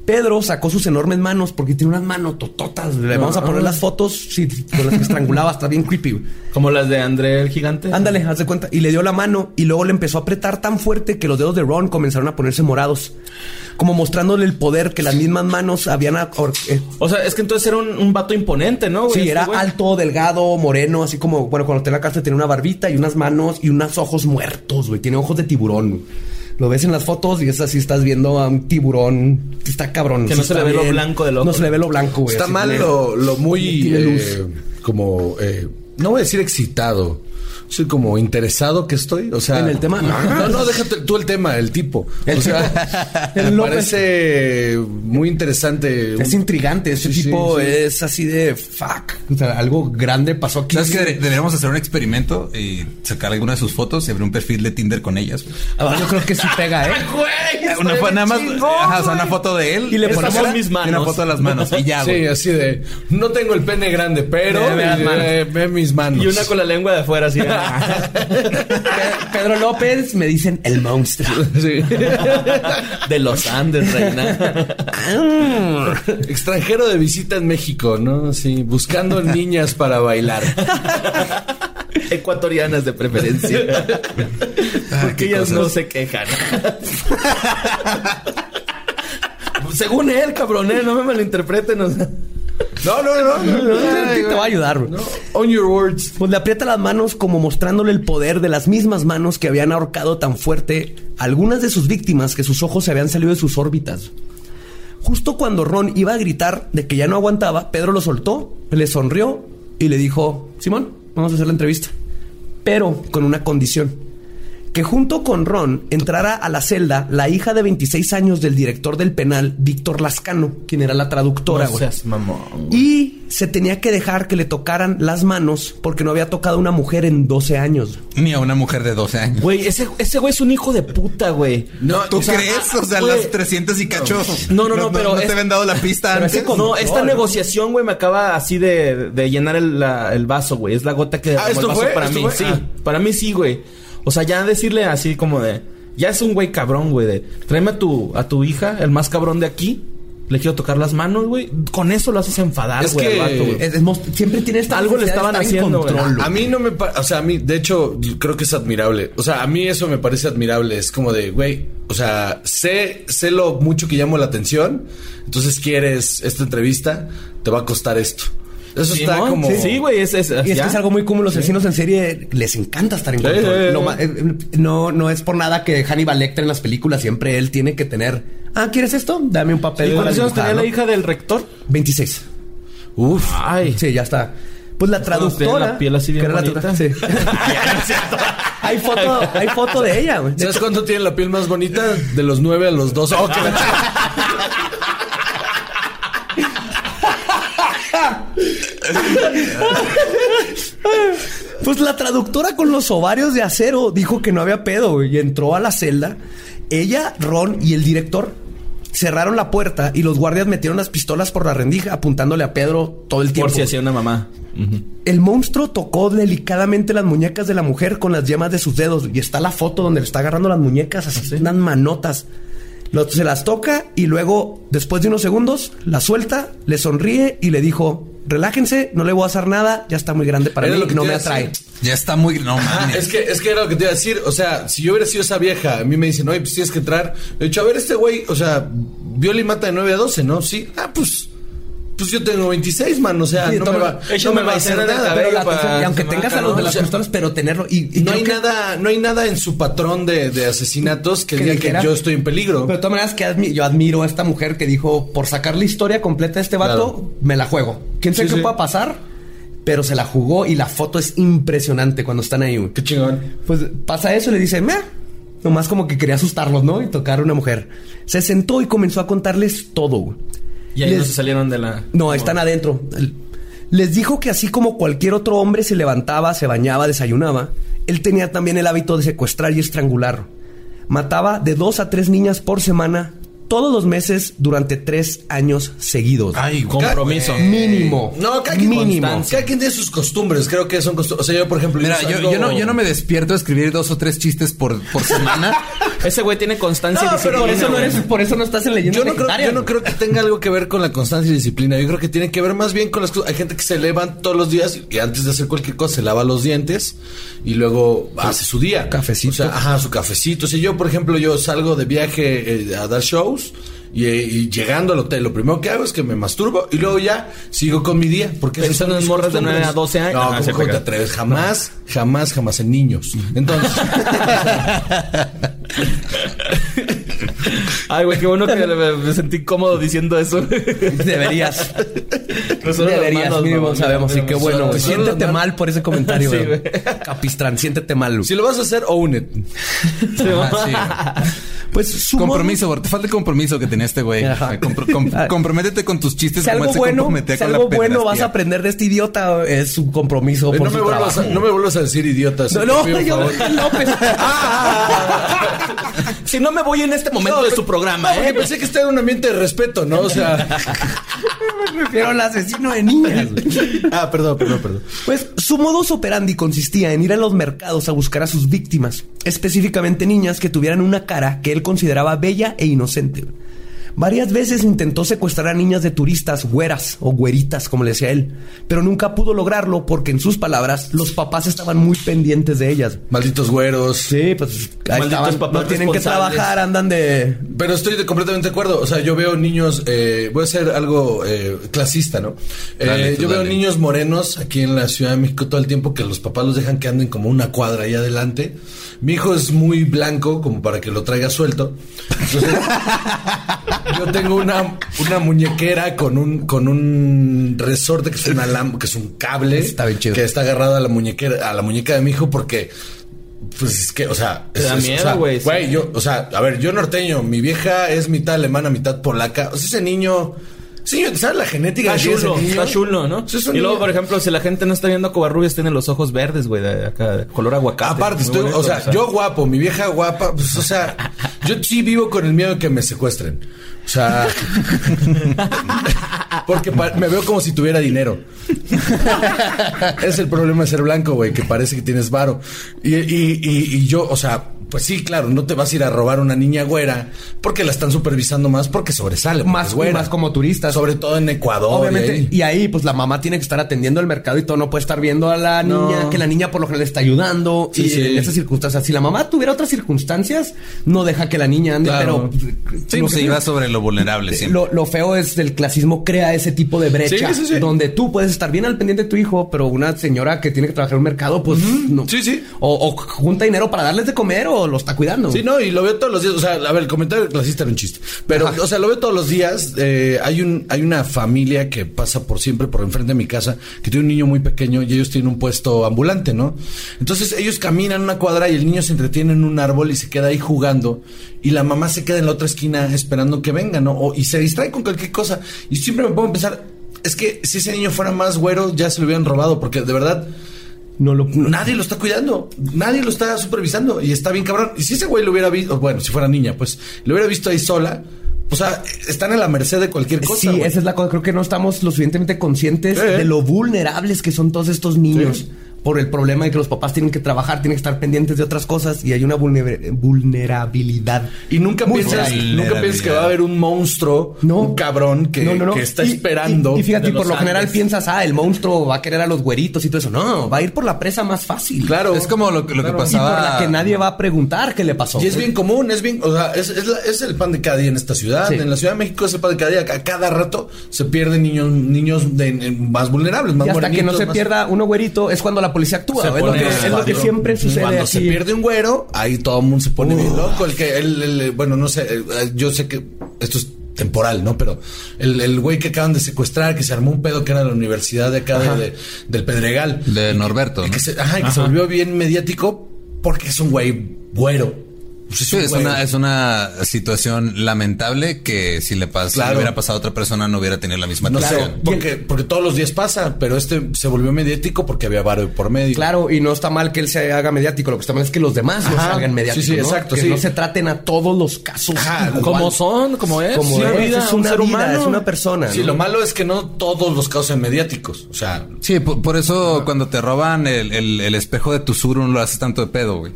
Pedro sacó sus enormes manos porque tiene unas manos tototas. Le vamos a poner las fotos sí, con las que estrangulaba. Está bien creepy. Como las de André el gigante. Ándale, haz de cuenta. Y le dio la mano y luego le empezó a apretar tan fuerte que los dedos de Ron comenzaron a ponerse morados. Como mostrándole el poder que las mismas manos habían... eh, O sea, es que entonces era un, un vato imponente, ¿no? güey? Sí, Este era güey. alto, delgado, moreno, así como, bueno, cuando tenía la cárcel tenía una barbita y unas manos y unos ojos muertos, güey. Tiene ojos de tiburón. Lo ves en las fotos y es así, estás viendo a un tiburón. Está cabrón. Que no se está le ve lo blanco del ojo. No se le ve lo blanco, güey. Está así mal lo, lo muy tiene luz. eh, como eh, no voy a decir excitado. Soy como interesado que estoy. O sea, ¿En el tema? No, no, déjate tú el tema, el tipo. El o sea, El me López. parece muy interesante. Es intrigante. Ese Sí, tipo sí. es así de fuck. O sea, algo grande pasó aquí. ¿Sabes que deberíamos hacer un experimento y sacar alguna de sus fotos y abrir un perfil de Tinder con ellas? Ah, yo creo que sí pega, ¿eh? Una, fo- nada más, ajá, o sea, una foto de él Y le ponemos mis y una manos. foto de las manos y ya, Sí, güey. así de. No tengo el pene grande, pero Ve, manos. eh, ve mis manos. Y una con la lengua de afuera, así. Pe- Pedro López me dicen el monstruo. Sí. de los Andes, reina. Extranjero de visita en México, ¿no? Sí, buscando niñas para bailar. Ecuatorianas de preferencia. Porque qué ellas cosas. no se quejan. Según él, cabrón, ¿eh? no me malinterpreten. o sea. No, no, no. no, no. Sí, te va a ayudar, güey. On your words. Pues le aprieta las manos como mostrándole el poder de las mismas manos que habían ahorcado tan fuerte a algunas de sus víctimas que sus ojos se habían salido de sus órbitas. Justo cuando Ron iba a gritar de que ya no aguantaba, Pedro lo soltó, le sonrió y le dijo, Simón, vamos a hacer la entrevista. Pero con una condición. Que junto con Ron entrara a la celda la hija de 26 años del director del penal, Víctor Lascano, quien era la traductora. No güey. seas mamón. Y se tenía que dejar que le tocaran las manos porque no había tocado a una mujer en 12 años. Ni a una mujer de 12 años. Güey, ese, ese güey es un hijo de puta, güey. No, ¿Tú o sea, crees? O sea, güey. las 300 y cacho. No, no, no, pero No, es- te habían dado la pista antes. con- No, esta negociación, güey, me acaba así de, de llenar el, la- el vaso, güey. Es la gota que Ah, ¿esto el vaso fue? para ¿Esto mí. fue? Sí, Ah. para mí sí, güey. O sea, ya decirle así como de... Ya es un güey cabrón, güey, de... Tráeme a tu, a tu hija, el más cabrón de aquí. Le quiero tocar las manos, güey. Con eso lo haces enfadar, Es güey, que- al vato, güey. Es- siempre tiene esta Algo le estaban haciendo, güey. control, A mí no me o sea, a mí, de hecho, creo que es admirable. O sea, a mí eso me parece admirable. Es como de, güey, o sea, sé, sé lo mucho que llamo la atención. Entonces quieres esta entrevista, te va a costar esto. Eso está como. Sí, güey, es... es, Y es que es algo muy común. Los asesinos en serie les encanta estar en Sí, control. sí, sí. Lo ma- eh, no, no es por nada que Hannibal Lecter en las películas siempre él tiene que tener. Ah, ¿quieres esto? Dame un papel. ¿Y ¿Cuántos años tenía ¿no? la hija del rector? 26. Uf. Ay. Sí, ya está. Pues la traductora. la piel así bien que la sí. hay foto, hay foto de ella, güey. ¿Sabes cuánto tiene la piel más bonita? De los 9 a los 12. Oh, que la ch- Pues la traductora con los ovarios de acero dijo que no había pedo, y entró a la celda. Ella, Ron y el director cerraron la puerta y los guardias metieron las pistolas por la rendija apuntándole a Pedro todo el tiempo. Por si hacía una mamá. El monstruo tocó delicadamente las muñecas de la mujer con las yemas de sus dedos y está la foto donde le está agarrando las muñecas así, unas manotas. Lo- se las toca y luego, después de unos segundos, la suelta, le sonríe y le dijo: Relájense, no le voy a hacer nada, ya está muy grande para Era mí lo que no me atrae. decir. Ya está muy. No Ah, mames. es que, es que era lo que te iba a decir. O sea, si yo hubiera sido esa vieja, a mí me dicen, oye, pues tienes que entrar. Le he dicho, a ver, este güey, o sea, viola y mata de 9 a 12, ¿no? Sí. Ah, pues. Pues yo tengo 26, man. O sea, Sí, no, toma- me va, no me va a hacer nada. cabello Pero la para atención- y aunque tengas a los de las O sea, pistolas, pero tenerlo. Y, y No hay que- nada, no hay nada en su patrón de, de asesinatos que, Que diga que yo estoy en peligro. Pero de todas maneras, que admi- yo admiro a esta mujer que dijo: por sacar la historia completa de este vato, Claro. me la juego. ¿Quién sabe Sí, qué sí. pueda pasar? Pero se la jugó y la foto es impresionante cuando están ahí. güey. Qué chingón. Pues pasa eso y le dice, meh. Nomás como que quería asustarlos, ¿no? Y tocar a una mujer. Se sentó y comenzó a contarles todo. Y ahí Les- no se salieron de la... No, están adentro. Les dijo que así como cualquier otro hombre se levantaba, se bañaba, desayunaba, él tenía también el hábito de secuestrar y estrangular. Mataba de dos a tres niñas por semana todos los meses durante tres años seguidos. Ay, Compromiso. Mínimo. No, cada quien, Mínimo. Cada quien tiene sus costumbres. Creo que son costumbres. O sea, yo, por ejemplo. Mira, yo, no, yo no me despierto a escribir dos o tres chistes por, por semana. Ese güey tiene constancia No, y disciplina. pero Por eso no eres, por eso no estás en leyenda Yo no, creo, yo no creo que tenga algo que ver con la constancia y disciplina. Yo creo que tiene que ver más bien con las cosas. Hay gente que se levanta todos los días y antes de hacer cualquier cosa se lava los dientes y luego hace su día. Cafecito. O sea, ajá, su cafecito. O sea, yo, por ejemplo, yo salgo de viaje eh, a dar shows y, y llegando al hotel, lo primero que hago es que me masturbo y luego ya sigo con mi día. Porque Pensando en morras de costumbres. 9 a 12 años. No, Ah, ¿cómo te atreves? Jamás, jamás, jamás en niños. Entonces. Ay, güey, qué bueno que me, sentí cómodo diciendo eso. Deberías. No son las Deberías, manos, mínimo no, sabemos. no, Y qué no, bueno. güey. Siéntete mal por ese comentario. Sí, güey. güey. Capistrán, siéntete mal. si lo vas a hacer, own it. Sí. Pues su Compromiso, te falta el compromiso que tenía este güey. Ajá. Compro- com- Ah. comprométete con tus chistes Si como algo bueno, si con algo la bueno vas a aprender de este idiota, es su compromiso Eh, por no, su me vuelvas a, no me vuelvas a decir idiota. No, no, yo. López. si no me voy en este momento de su programa, No, ¿eh? pensé que estaba en un ambiente de respeto, ¿no? O sea. Prefiero al asesino de niñas. ah, perdón, perdón, perdón. Pues su modus operandi consistía en ir a los mercados a buscar a sus víctimas, específicamente niñas que tuvieran una cara que él consideraba bella e inocente. Varias veces intentó secuestrar a niñas de turistas güeras o güeritas, como le decía él, pero nunca pudo lograrlo porque, en sus palabras, los papás estaban muy pendientes de ellas. Malditos güeros. Sí, pues ahí Malditos estaban, papás no tienen que trabajar, andan de... Pero estoy de- completamente de acuerdo. O sea, yo veo niños, eh, voy a hacer algo eh, clasista, ¿no? Eh, Dale, yo veo dale. niños morenos aquí en la Ciudad de México todo el tiempo que los papás los dejan que anden como una cuadra ahí adelante. Mi hijo es muy blanco como para que lo traiga suelto. Entonces, yo tengo una, una muñequera con un, con un resorte que es una que es un cable Está bien chido. que está agarrado a la muñequera, a la muñeca de mi hijo porque pues es que, o sea, Te da miedo, o sea, güey, sí. Güey, yo, o sea, a ver, yo norteño, mi vieja es mitad alemana, mitad polaca. O sea, ese niño, niño, ¿sabes la genética Está que tiene ese chulo, niño? está chulo, ¿no? Sí, es un y luego, niño- por ejemplo, si la gente no está viendo a Covarrubias, tiene los ojos verdes, güey, de acá, de color aguacate. Aparte, estoy, bonito, o sea, yo guapo, mi vieja guapa, pues, o sea, yo sí vivo con el miedo de que me secuestren. O sea, porque me veo como si tuviera dinero. es el problema de ser blanco, güey, que parece que tienes varo. Y, y- y- y yo, o sea, pues sí, claro, no te vas a ir a robar una niña güera porque la están supervisando más porque sobresale. porque Más- güera. más como turistas. Sobre todo en Ecuador. Obviamente, y ahí. y ahí pues la mamá tiene que estar atendiendo el mercado y todo, no puede estar viendo a la No. niña, que la niña por lo general está ayudando. Sí, y sí. en esas circunstancias, si la mamá tuviera otras circunstancias, no deja que la niña ande, Claro. pero Sí, lo pues se que- iba sobre lo vulnerable siempre. lo, lo feo es el clasismo crea ese tipo de brecha Sí, sí, sí. donde tú puedes estar bien al pendiente de tu hijo, pero una señora que tiene que trabajar en un mercado, pues no. Sí, sí. O, o junta dinero para darles de comer o lo está cuidando. Sí, no, y lo veo todos los días. O sea, a ver, el comentario clasista era un chiste. Pero, o sea, lo veo todos los días. Eh, hay un, hay una familia que pasa por siempre por enfrente de mi casa, que tiene un niño muy pequeño y ellos tienen un puesto ambulante, ¿no? Entonces ellos caminan una cuadra y el niño se entretiene en un árbol y se queda ahí jugando. Y la mamá se queda en la otra esquina esperando que venga, ¿no? O- y se distrae con cualquier cosa. Y siempre me pongo a pensar, es que si ese niño fuera más güero, ya se lo hubieran robado, porque de verdad. No lo Nadie lo está cuidando, nadie lo está supervisando y está bien cabrón. Y si ese güey lo hubiera visto, bueno, si fuera niña, pues lo hubiera visto ahí sola, o sea, están a la merced de cualquier cosa. Sí, esa es la cosa. Creo que no estamos lo suficientemente conscientes Eh. de lo vulnerables que son todos estos niños. Sí. Por el problema de que los papás tienen que trabajar, tienen que estar pendientes de otras cosas y hay una vulner- vulnerabilidad. Y nunca piensas, nunca piensas que va a haber un monstruo, No. un cabrón que, No, no, no. que está Y- esperando. Y, y fíjate, y por lo general piensas, ah, el monstruo va a querer a los güeritos y todo eso. No, va a ir por la presa más fácil. Claro. Es como lo, que- lo que Y por pasaba. la que nadie va a preguntar qué le pasó. Y es bien común, es bien, o sea, es, es, la- es el pan de cada día en esta ciudad. Sí. En la Ciudad de México es el pan de cada día. A cada rato se pierden niños, niños de, más vulnerables, más Y hasta que no se más- pierda uno güerito es cuando la policía actúa. Se Es lo que, es lo que cuando- siempre sucede Cuando aquí. se pierde un güero, ahí todo el mundo se pone bien loco. El que, el, el- bueno, no sé, yo sé que esto es temporal, ¿no? Pero el, el güey que acaban de secuestrar, que se armó un pedo que era de la universidad de acá de- de- del Pedregal. De Norberto, Y que ¿no? se, ajá, y que se volvió bien mediático porque es un güey güero. Pues Sí, un es una, es una situación lamentable que si le, pas- si le Claro. hubiera pasado a otra persona no hubiera tenido la misma No porque, porque todos los días pasa, pero este se volvió mediático porque había varo por medio. Claro, y no está mal que él se haga mediático. Lo que está mal es que los demás no Ajá. salgan mediáticos. Sí, sí, ¿no? exacto, Que sí. no se traten a todos los casos. Ajá, igual. Como son, como es. Como Sí, es, vida, es un una ser vida, humano. es una persona. Sí, ¿no? lo malo es que no todos los casos son mediáticos. O sea, Sí, por, por eso cuando te roban el, el- el espejo de tu sur no lo haces tanto de pedo, güey.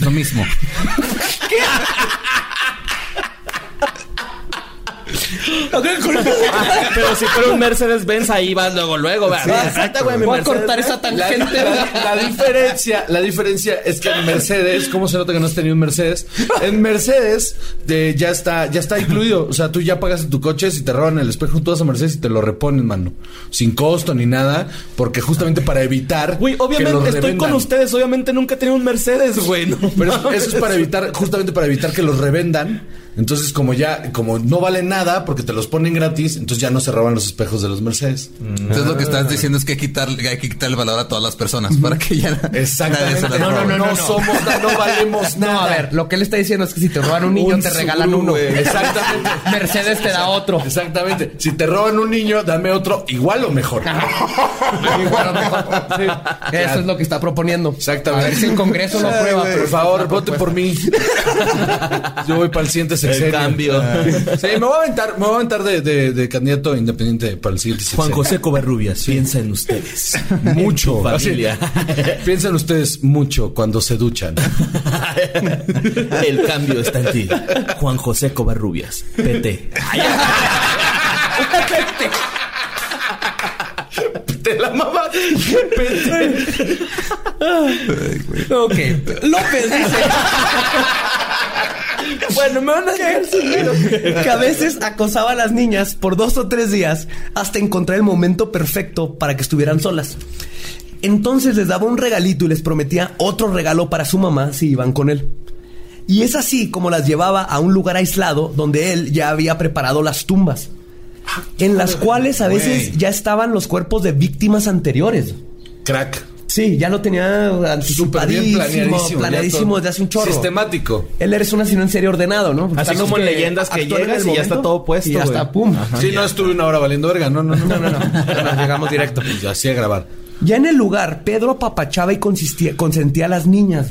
Lo mismo. Pero si fuera un Mercedes Benz, ahí vas luego, luego. ¿verdad? Exacto, güey. mi Voy a cortar esa tangente. La, la diferencia, la diferencia es que en Mercedes, ¿cómo se nota que no has tenido un Mercedes? En Mercedes de, ya está, ya está incluido. O sea, tú ya pagas tu coche, si te roban el espejo, tú vas a Mercedes y te lo reponen, mano. Sin costo ni nada, porque justamente para evitar. Güey, que los obviamente estoy revendan. con ustedes. Obviamente nunca he tenido un Mercedes, güey. no Pero eso es para evitar, justamente para evitar que los revendan. Entonces, como ya, como no vale nada porque te los ponen gratis, entonces ya no se roban los espejos de los Mercedes. Entonces lo que estás diciendo es que hay que quitar, hay que quitar el valor a todas las personas para que ya nadie se Exactamente. No, no, no, no, somos, no valemos nada. No, a ver, lo que él está diciendo es que si te roban un niño, Un te regalan uno. Exactamente. Mercedes te da otro. Exactamente. Si te roban un niño, dame otro igual o mejor. Igual o mejor. Sí. Eso es lo que está proponiendo. Exactamente. A ver si el Congreso lo aprueba. Por favor, vote por mí. Yo voy para el siguiente sexenio. cambio. Sí, me voy a aventar, me voy a aventar de, de- de candidato independiente para el siguiente sexenio. Juan José Covarrubias, piensa en ustedes. Mucho. Familia. Así, Piensan ustedes mucho cuando se duchan. El cambio está en ti. Juan José Covarrubias, PT. Te la mamá. Ok. López dice. Bueno, me van a dejar sin. Que a veces acosaba a las niñas por dos o tres días hasta encontrar el momento perfecto para que estuvieran solas. Entonces les daba un regalito y les prometía otro regalo para su mamá si iban con él. Y es así como las llevaba a un lugar aislado donde él ya había preparado las tumbas. En las cuales a veces ya estaban los cuerpos de víctimas anteriores. Crack. Sí, ya lo tenía anticipadísimo, planeadísimo. planeadísimo desde hace un chorro. Sistemático. Él eres un asesino en serie ordenado, ¿no? Así como en leyendas que llegas y ya está todo puesto, Y ya está, pum. Sí, no estuve una hora valiendo verga. No, no, no. No, no, llegamos directo. Y así a grabar. Ya en el lugar, Pedro apapachaba y consentía a las niñas,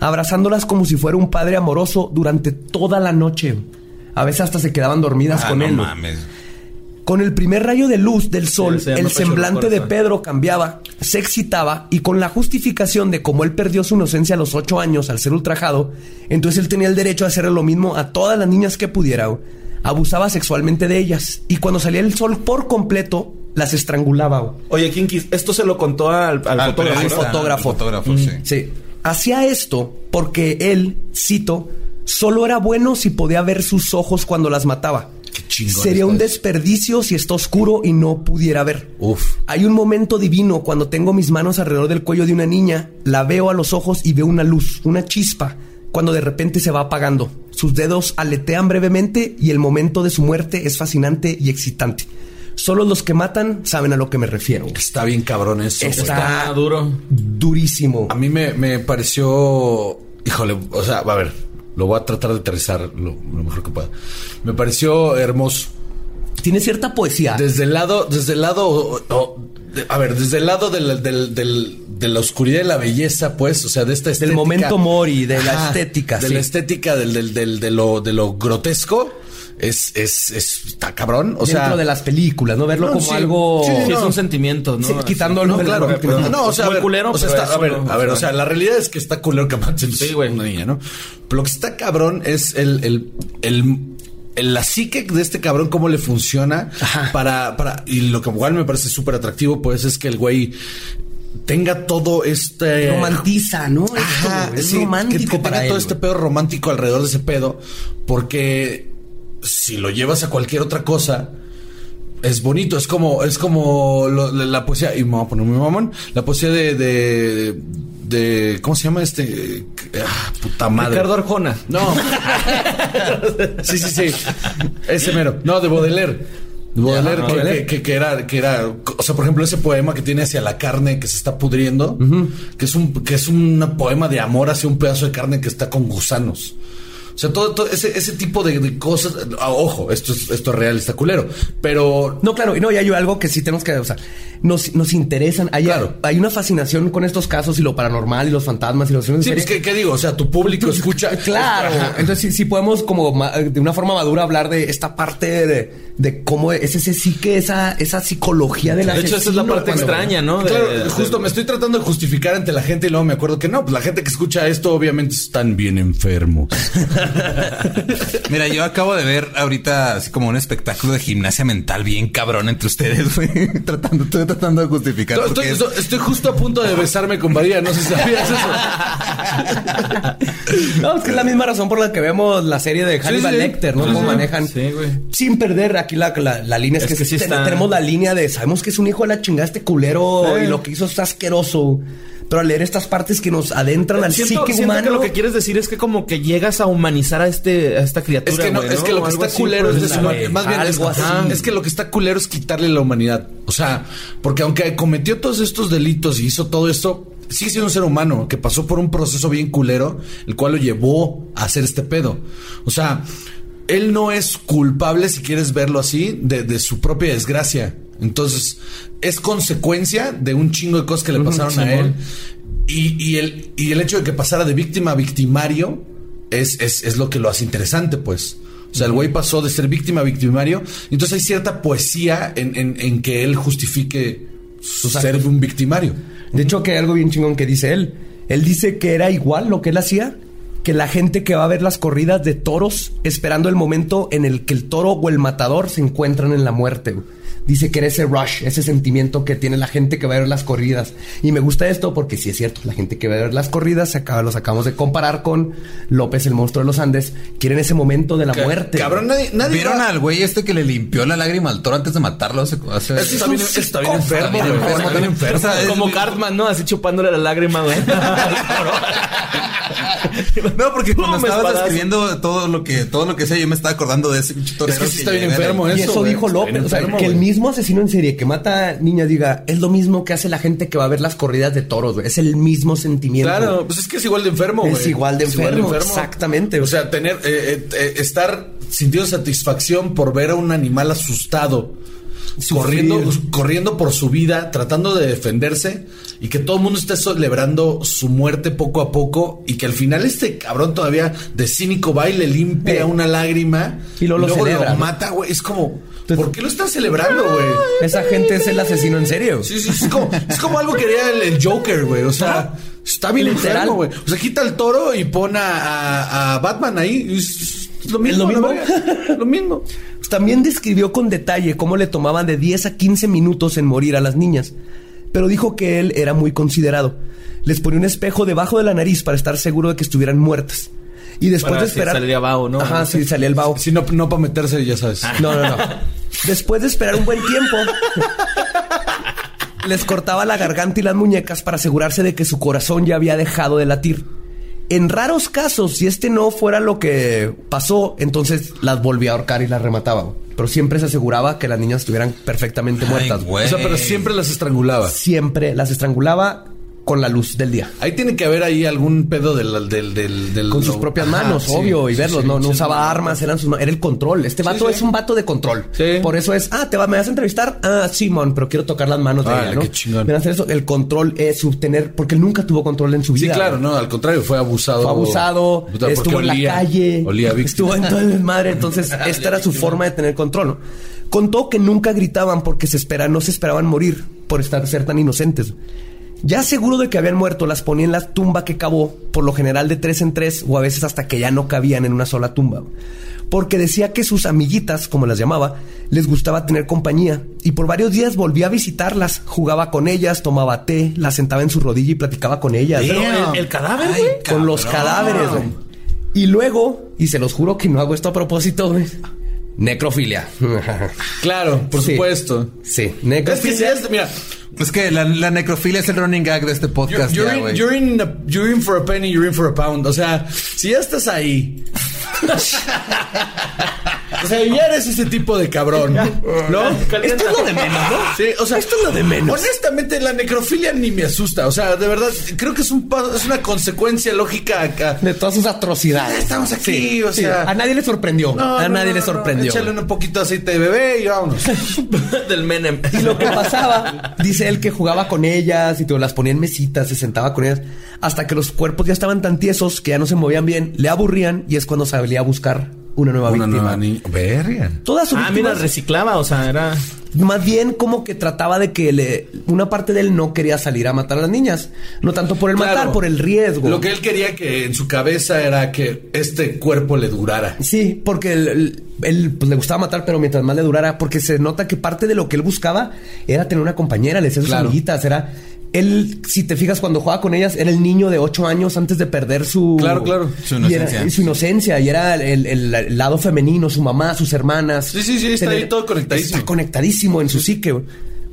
abrazándolas como si fuera un padre amoroso durante toda la noche. A veces hasta se quedaban dormidas Ah, con no él. mames. Con el primer rayo de luz del sol, el semblante de. Pedro cambiaba, se excitaba y con la justificación de cómo él perdió su inocencia a los ocho años al ser ultrajado, entonces él tenía el derecho a hacerle lo mismo a todas las niñas que pudiera. Abusaba sexualmente de ellas y cuando salía el sol por completo, las estrangulaba. Oye, Kinkis, esto se lo contó al, al Al fotógrafo. Al fotógrafo. al fotógrafo, sí. Sí. Hacía esto porque él, cito, solo era bueno si podía ver sus ojos cuando las mataba. Chingón Sería un está desperdicio si está oscuro y no pudiera ver. Uf. Hay un momento divino cuando tengo mis manos alrededor del cuello de una niña, la veo a los ojos y veo una luz, una chispa, cuando de repente se va apagando. Sus dedos aletean brevemente y el momento de su muerte es fascinante y excitante. Solo los que matan saben a lo que me refiero. Está bien cabrón eso. güey. Está duro. durísimo. A mí me, me pareció. Híjole, o sea, a ver, lo voy a tratar de aterrizar lo, lo mejor que pueda. Me pareció hermoso. Tiene cierta poesía. Desde el lado, desde el lado, de- a ver, desde el lado del- del- del- de la oscuridad y la belleza, pues, o sea, de esta estética. momento mori, de la estética, De sí. la estética, del, del, del- de, lo, de lo grotesco, es, es, es, está cabrón. O dentro sea, de las películas, ¿no? Verlo No, como sí. algo. Sí, Sí, no. es un sentimiento, ¿no? Sí, quitándolo No, claro. pero- no, o sea, a ver, culero, o sea, está- a ver, a ver, o sea. la realidad es que está culero que maten Sí, güey. una niña, ¿no? Pero lo que está cabrón es el, el, el, el- la psique de este cabrón, cómo le funciona para, para, y lo que igual me parece súper atractivo, pues, es que el güey tenga todo este Romantiza, ¿no? Es Ajá, como- es sí, romántico que, que para tenga él, todo este pedo romántico alrededor de ese pedo, porque si lo llevas a cualquier otra cosa, es bonito, es como, es como lo- la, la poesía, y me voy a poner muy mamón, la poesía de, de, de- ¿cómo se llama este? Ah, puta madre. Ricardo Arjona. No. sí, sí, sí. Ese mero. No, de Baudelaire. Baudelaire, Ajá, que, que- que era, que era, o sea, por ejemplo, ese poema que tiene hacia la carne que se está pudriendo, que es un, que es un poema de amor hacia un pedazo de carne que está con gusanos. O sea, todo, todo ese, ese tipo de, de cosas. ah, ojo, esto es, esto es real, está culero. Pero No, claro, y no, y hay algo que sí tenemos que, o sea, nos, nos interesan. Hay, Claro. hay una fascinación con estos casos y lo paranormal y los fantasmas y los Sí, pues, ¿qué, qué digo? O sea, tu público escucha. Claro. Ajá. Entonces sí, sí podemos como de una forma madura hablar de esta parte de, de cómo es ese sí que esa, esa psicología de la De hecho, esa es la parte extraña, ¿no? De- Claro, de- justo me estoy tratando de justificar ante la gente y luego me acuerdo que no, pues la gente que escucha esto obviamente están bien enfermos. Mira, yo acabo de ver ahorita así como un espectáculo de gimnasia mental bien cabrón entre ustedes, güey. tratando, estoy tratando de justificar. Estoy, porque estoy- estoy justo a punto de besarme con María, no sé si sabías eso. No, es que es la misma razón por la que vemos la serie de Hannibal sí. Lecter, ¿no? Sí, Cómo sí. manejan. Sí, güey. Sin perder aquí la, la, la línea. Es, Es que, que sí ten- está- tenemos la línea de sabemos que es un hijo de la chingada este culero y lo que hizo es asqueroso. Pero al leer estas partes que nos adentran al Siento, psique siento humano. que lo que quieres decir es que como que llegas a humanizar a este a esta criatura. Es que no, es que lo que está culero pues, es la- deshuman- más bien es, algo así. ajá, es que lo que está culero es quitarle la humanidad. O sea, porque aunque cometió todos estos delitos y hizo todo esto, sigue siendo un ser humano que pasó por un proceso bien culero, el cual lo llevó a hacer este pedo. O sea, él no es culpable, si quieres verlo así, de, de su propia desgracia. Entonces, es consecuencia de un chingo de cosas que le pasaron a él. Y, y el, y el hecho de que pasara de víctima a victimario es, es, es lo que lo hace interesante, pues. O sea, el güey pasó de ser víctima a victimario. y Entonces hay cierta poesía en, en- en que él justifique su ser un victimario. De hecho, que hay algo bien chingón que dice él. Él dice que era igual lo que él hacía que la gente que va a ver las corridas de toros esperando el momento en el que el toro o el matador se encuentran en la muerte. güey. Dice que era ese rush, ese sentimiento que tiene la gente que va a ver las corridas. Y me gusta esto porque sí es cierto, la gente que va a ver las corridas, se acaba, los acabamos de comparar con López, el monstruo de los Andes, quieren ese momento de la muerte. Cabrón, nadie, nadie ¿Vieron va- al güey este que le limpió la lágrima al toro antes de matarlo? Hace, hace- Ese está bien- está bien enfermo, Está bien enfermo, Está bien enfermo. O sea, es- Como Cartman, ¿no? Así chupándole la lágrima, güey. No, porque cuando estabas espadazo. describiendo todo lo que todo lo que sé, yo me estaba acordando de ese pinche torero. Es que sí está bien enfermo, de- Y eso, eso güey. dijo López. O sea, enfermo, que el güey. Mismo asesino en serie que mata niñas diga, es lo mismo que hace la gente que va a ver las corridas de toros, güey. Es el mismo sentimiento. Claro, pues es que es igual de enfermo, Es güey. igual de enfermo, exactamente. O sea, tener, eh, eh, eh, estar sintiendo satisfacción por ver a un animal asustado. Corriendo, corriendo por su vida, tratando de defenderse y que todo el mundo esté celebrando su muerte poco a poco y que al final este cabrón todavía de cínico va y le limpia una lágrima Y luego lo celebra, lo mata, güey. Es como, ¿por qué lo están celebrando, güey? Esa gente es el asesino en serio. Sí, sí, es como, es como algo que haría el, el Joker, güey. O sea, está bien Literal. enfermo, güey. O sea, quita el toro y pone a, a- a Batman ahí. Es, es lo mismo. ¿Es lo mismo? lo mismo. También describió con detalle cómo le tomaban de 10 a 15 minutos en morir a las niñas, pero dijo que él era muy considerado. Les ponía un espejo debajo de la nariz para estar seguro de que estuvieran muertas. Y después Para de si esperar... salía vaho, ¿no? Ajá, sí, salía el vaho. Si no, no para meterse, ya sabes. No, no, no. Después de esperar un buen tiempo, les cortaba la garganta y las muñecas para asegurarse de que su corazón ya había dejado de latir. En raros casos, si este no fuera lo que pasó, entonces las volvía a ahorcar y las remataba. Pero siempre se aseguraba que las niñas estuvieran perfectamente muertas. Ay. O sea, pero siempre las estrangulaba. Siempre las estrangulaba con la luz del día. Ahí tiene que haber ahí algún pedo del... del, del, del- Con sus lo- propias Ajá, manos, sí, obvio, y sí, verlos. sí, no no sí, usaba sí. armas, eran sus ma- era el control. Este vato sí. es un vato de control. Sí. Por eso es, ah, te va, me vas a entrevistar. Ah, Simón, pero quiero tocar las manos de Órale, ella, ¿no? qué chingón. Hacer eso. El control es subtener, porque él nunca tuvo control en su Sí, vida. claro, güey. no, al contrario, fue abusado. Fue abusado, estuvo en la calle, Olía estuvo en todo el desmadre. Entonces, esta era su forma de tener control. ¿no? Contó que nunca gritaban porque se espera, no se esperaban morir por estar ser tan inocentes. Ya seguro de que habían muerto, las ponía en la tumba que cavó, por lo general de tres en tres, o a veces hasta que ya no cabían en una sola tumba. Porque decía que sus amiguitas, como las llamaba, les gustaba tener compañía. Y por varios días volvía a visitarlas, jugaba con ellas, tomaba té, las sentaba en su rodilla y platicaba con ellas. Pero el, el cadáver, Ay, güey. con los cadáveres, güey. Y luego, y se los juro que no hago esto a propósito, güey. Necrofilia. Claro, por Sí. supuesto. sí, Es que si necrofilia. es, mira, Es que la, la necrofilia es el running gag de este You're, podcast you're ya, in, you're, in you're in for a penny, you're in for a pound. O sea, si ya estás ahí. O sea, ya eres ese tipo de cabrón. ¿No? Esto es lo de menos, ¿no? Sí, o sea, Esto es lo de menos. Honestamente, la necrofilia ni me asusta. O sea, de verdad, creo que es un paso- es una consecuencia lógica acá. De todas sus atrocidades. Estamos aquí, Sí, o sí. sea. A nadie le sorprendió. No, a no, nadie no, le no, sorprendió. Échale un poquito de aceite de bebé y vámonos. Del Menem. Y lo que pasaba, dice él que jugaba con ellas y te las ponía en mesitas, se sentaba con ellas, hasta que los cuerpos ya estaban tan tiesos que ya no se movían bien, le aburrían y es cuando salía a buscar una nueva Una víctima. nueva niña. Verga. Todas sus Ah, mira, reciclaba, o sea, era. más bien como que trataba de que le, una parte de él no quería salir a matar a las niñas. No tanto por el Claro. matar, por el riesgo. Lo que él quería que en su cabeza era que este cuerpo le durara. Sí, porque él, él- él, pues, le gustaba matar, pero mientras más le durara, porque se nota que parte de lo que él buscaba era tener una compañera, le decía a sus Claro. amiguitas, era... Él, si te fijas, cuando jugaba con ellas, era el niño de ocho años antes de perder su... Claro, claro. Su y era- inocencia. y su inocencia. Y era el, el- el lado femenino, su mamá, sus hermanas. Sí, sí, sí, está ahí todo conectadísimo. Está conectadísimo en su psique.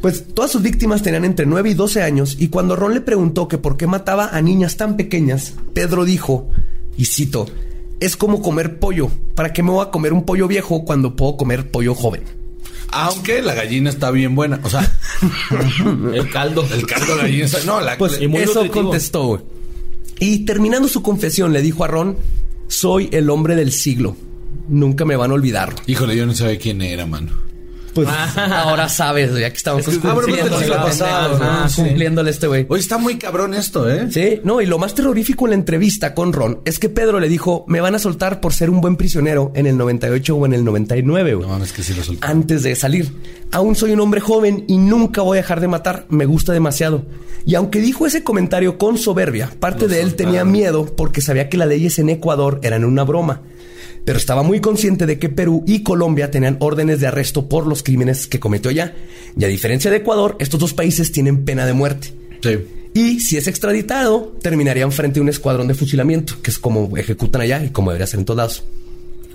Pues todas sus víctimas tenían entre 9 y 12 años y cuando Ron le preguntó que por qué mataba a niñas tan pequeñas, Pedro dijo, y cito, es como comer pollo. ¿Para qué me voy a comer un pollo viejo cuando puedo comer pollo joven? Aunque la gallina está bien buena. O sea, El caldo. el caldo de gallina está... No, la... Pues Y muy eso nutritivo. contestó. güey. Y terminando su confesión le dijo a Ron, soy el hombre del siglo. Nunca me van a olvidar. Híjole, yo no sabía quién era, mano. Pues ahora sabes, ya que estamos Es que- Ah, pero cumpliéndole, Ah, este güey. Oye, está muy cabrón esto, ¿eh? Sí, no, y lo más terrorífico en la entrevista con Ron es que Pedro le dijo, me van a soltar por ser un buen prisionero en el 98 o en el 99, güey. No mames, que sí lo soltó. Antes de salir. Aún soy un hombre joven y nunca voy a dejar de matar. Me gusta demasiado. Y aunque dijo ese comentario con soberbia, parte Lo de él soltaron. tenía miedo porque sabía que las leyes en Ecuador eran una broma. Pero estaba muy consciente de que Perú y Colombia tenían órdenes de arresto por los crímenes que cometió allá. Y a diferencia de Ecuador, estos dos países tienen pena de muerte. Sí. Y si es extraditado, terminarían frente a un escuadrón de fusilamiento, que es como ejecutan allá y como debería ser en todos lados.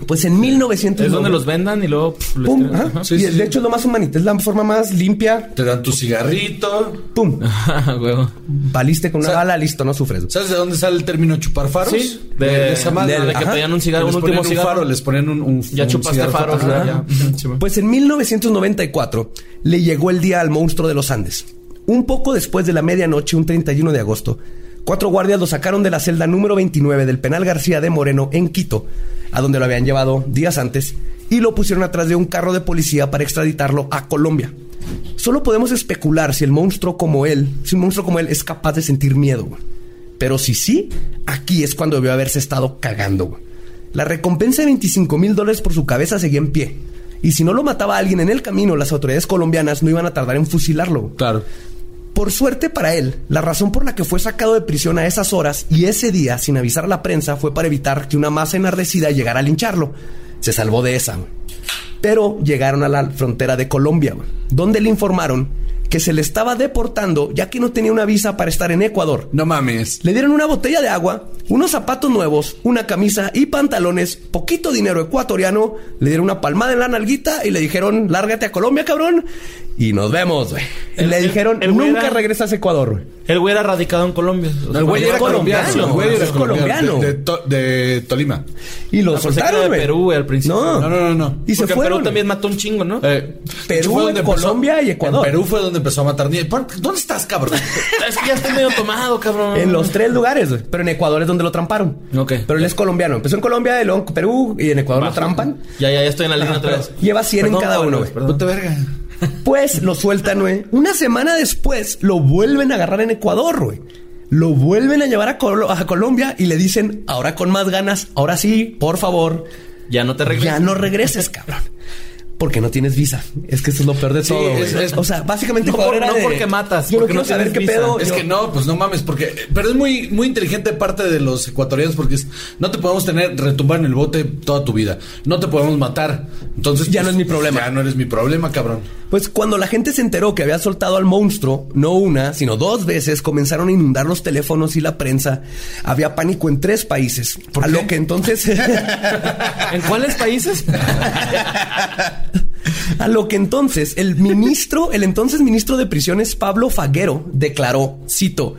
Pues en 1900... Es donde los vendan y luego. pf, les Pum, ajá. Ajá. Sí, y sí, de sí. hecho es lo más humanita, es la forma más limpia. Te dan tu cigarrito. Pum. Ajá, huevo. Valiste con una O sea, bala, listo, no sufres. ¿Sabes de dónde sale el término chupar faros? Sí, de- esa madre. de- de que pedían un cigarro, un último cigarro. faro, les ponían un, un Ya un chupaste Ajá. ya. Pues en 1994 le llegó el día al monstruo de los Andes. Un poco después de la medianoche, un 31 de agosto, cuatro guardias lo sacaron de la celda número 29 del penal García de Moreno en Quito, a donde lo habían llevado días antes, y lo pusieron atrás de un carro de policía para extraditarlo a Colombia. Solo podemos especular si el monstruo como él, si un monstruo como él es capaz de sentir miedo. Pero si sí, aquí es cuando debió haberse estado cagando. La recompensa de 25 mil dólares por su cabeza seguía en pie. Y si no lo mataba alguien en el camino, las autoridades colombianas no iban a tardar en fusilarlo. Claro. Por suerte para él, la razón por la que fue sacado de prisión a esas horas y ese día sin avisar a la prensa fue para evitar que una masa enardecida llegara a lincharlo. Se salvó de esa. Pero llegaron a la frontera de Colombia, donde le informaron que se le estaba deportando ya que no tenía una visa para estar en Ecuador. No mames. Le dieron una botella de agua, unos zapatos nuevos, una camisa y pantalones, poquito dinero ecuatoriano, le dieron una palmada en la nalguita y le dijeron, lárgate a Colombia, cabrón, y nos vemos, güey. Le el- dijeron, el nunca era- regresas a Ecuador, güey. El güey era radicado en Colombia. El güey era colombiano. colombiano, El güey era es colombiano. De, de To- de Tolima. Y lo Ah, soltaron, de güey. Perú, güey, al principio. No, No, no, no, no. Y se Porque en fueron. Perú también mató un chingo, ¿no? Eh, Perú, fue donde empezó- Colombia y Ecuador. En Perú fue donde empezó a matar niños. ¿Por- ¿Dónde estás, cabrón? Es que ya estoy medio tomado, cabrón. En los tres lugares, güey. Pero en Ecuador es donde lo tramparon. Ok. Pero él es colombiano. Empezó en Colombia, y luego en Perú y en Ecuador lo trampan. Ya, ya, ya estoy en la línea otra vez. Lleva 100 en cada uno, güey. verga. Pues lo sueltan, güey. Una semana después lo vuelven a agarrar en Ecuador, güey. Lo vuelven a llevar a, a Colombia y le dicen, ahora con más ganas, ahora sí, por favor, Ya no te regresas. ya no regreses, cabrón. Porque no tienes visa. Es que eso es lo peor de Sí, todo, güey. es- es- O sea, básicamente No Ecuador por- era no de- porque matas, Yo no porque quiero no saber qué pedo. Es yo- que no, pues no mames, porque. Pero es muy, muy inteligente parte de los ecuatorianos porque es, no te podemos tener retumbar en el bote toda tu vida. No te podemos matar. Entonces. Ya pues, no es mi problema. Ya no eres mi problema, cabrón. Pues cuando la gente se enteró que había soltado al monstruo, no una, sino dos veces, comenzaron a inundar los teléfonos y la prensa. Había pánico en tres países. a lo que entonces. ¿En cuáles países? A lo que entonces el ministro, el entonces ministro de prisiones, Pablo Faguero, declaró, cito,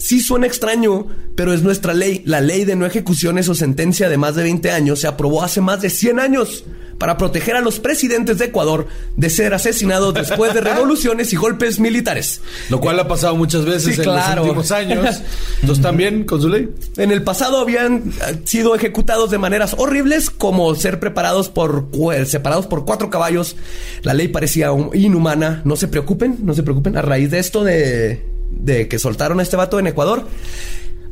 sí suena extraño, pero es nuestra ley. La ley de no ejecuciones o sentencia de más de 20 años se aprobó hace más de 100 años. para proteger a los presidentes de Ecuador de ser asesinados después de revoluciones y golpes militares. Lo cual ha pasado muchas veces Sí, en claro. los últimos años. Entonces también, con su ley. En el pasado habían eh, sido ejecutados de maneras horribles, como ser preparados por cu- separados por cuatro caballos. La ley parecía inhumana. No se preocupen, no se preocupen. A raíz de esto de, de que soltaron a este vato en Ecuador,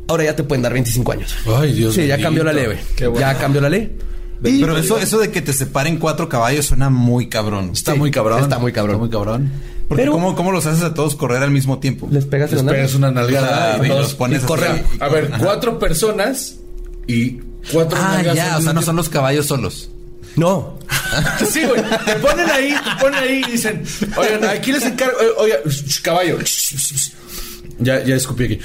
ahora ya te pueden dar 25 años. Ay, Dios Sí, ya bendito. cambió la ley, güey. Ya cambió la ley. Y- Pero eso, eso de que te separen cuatro caballos suena muy cabrón. Está Sí, muy cabrón. está muy cabrón. Está muy cabrón. Porque pero- ¿cómo, ¿cómo los haces a todos correr al mismo tiempo? les pegas Les pegas una nalgada. Y los pones y corren. así. A ver, cuatro personas y cuatro Ah, nalgas ya, o sea, no son los caballos solos. No. Sí, güey. Te ponen ahí, te ponen ahí y dicen, oigan, aquí les encargo, oiga, caballo. Ya, ya escupí aquí.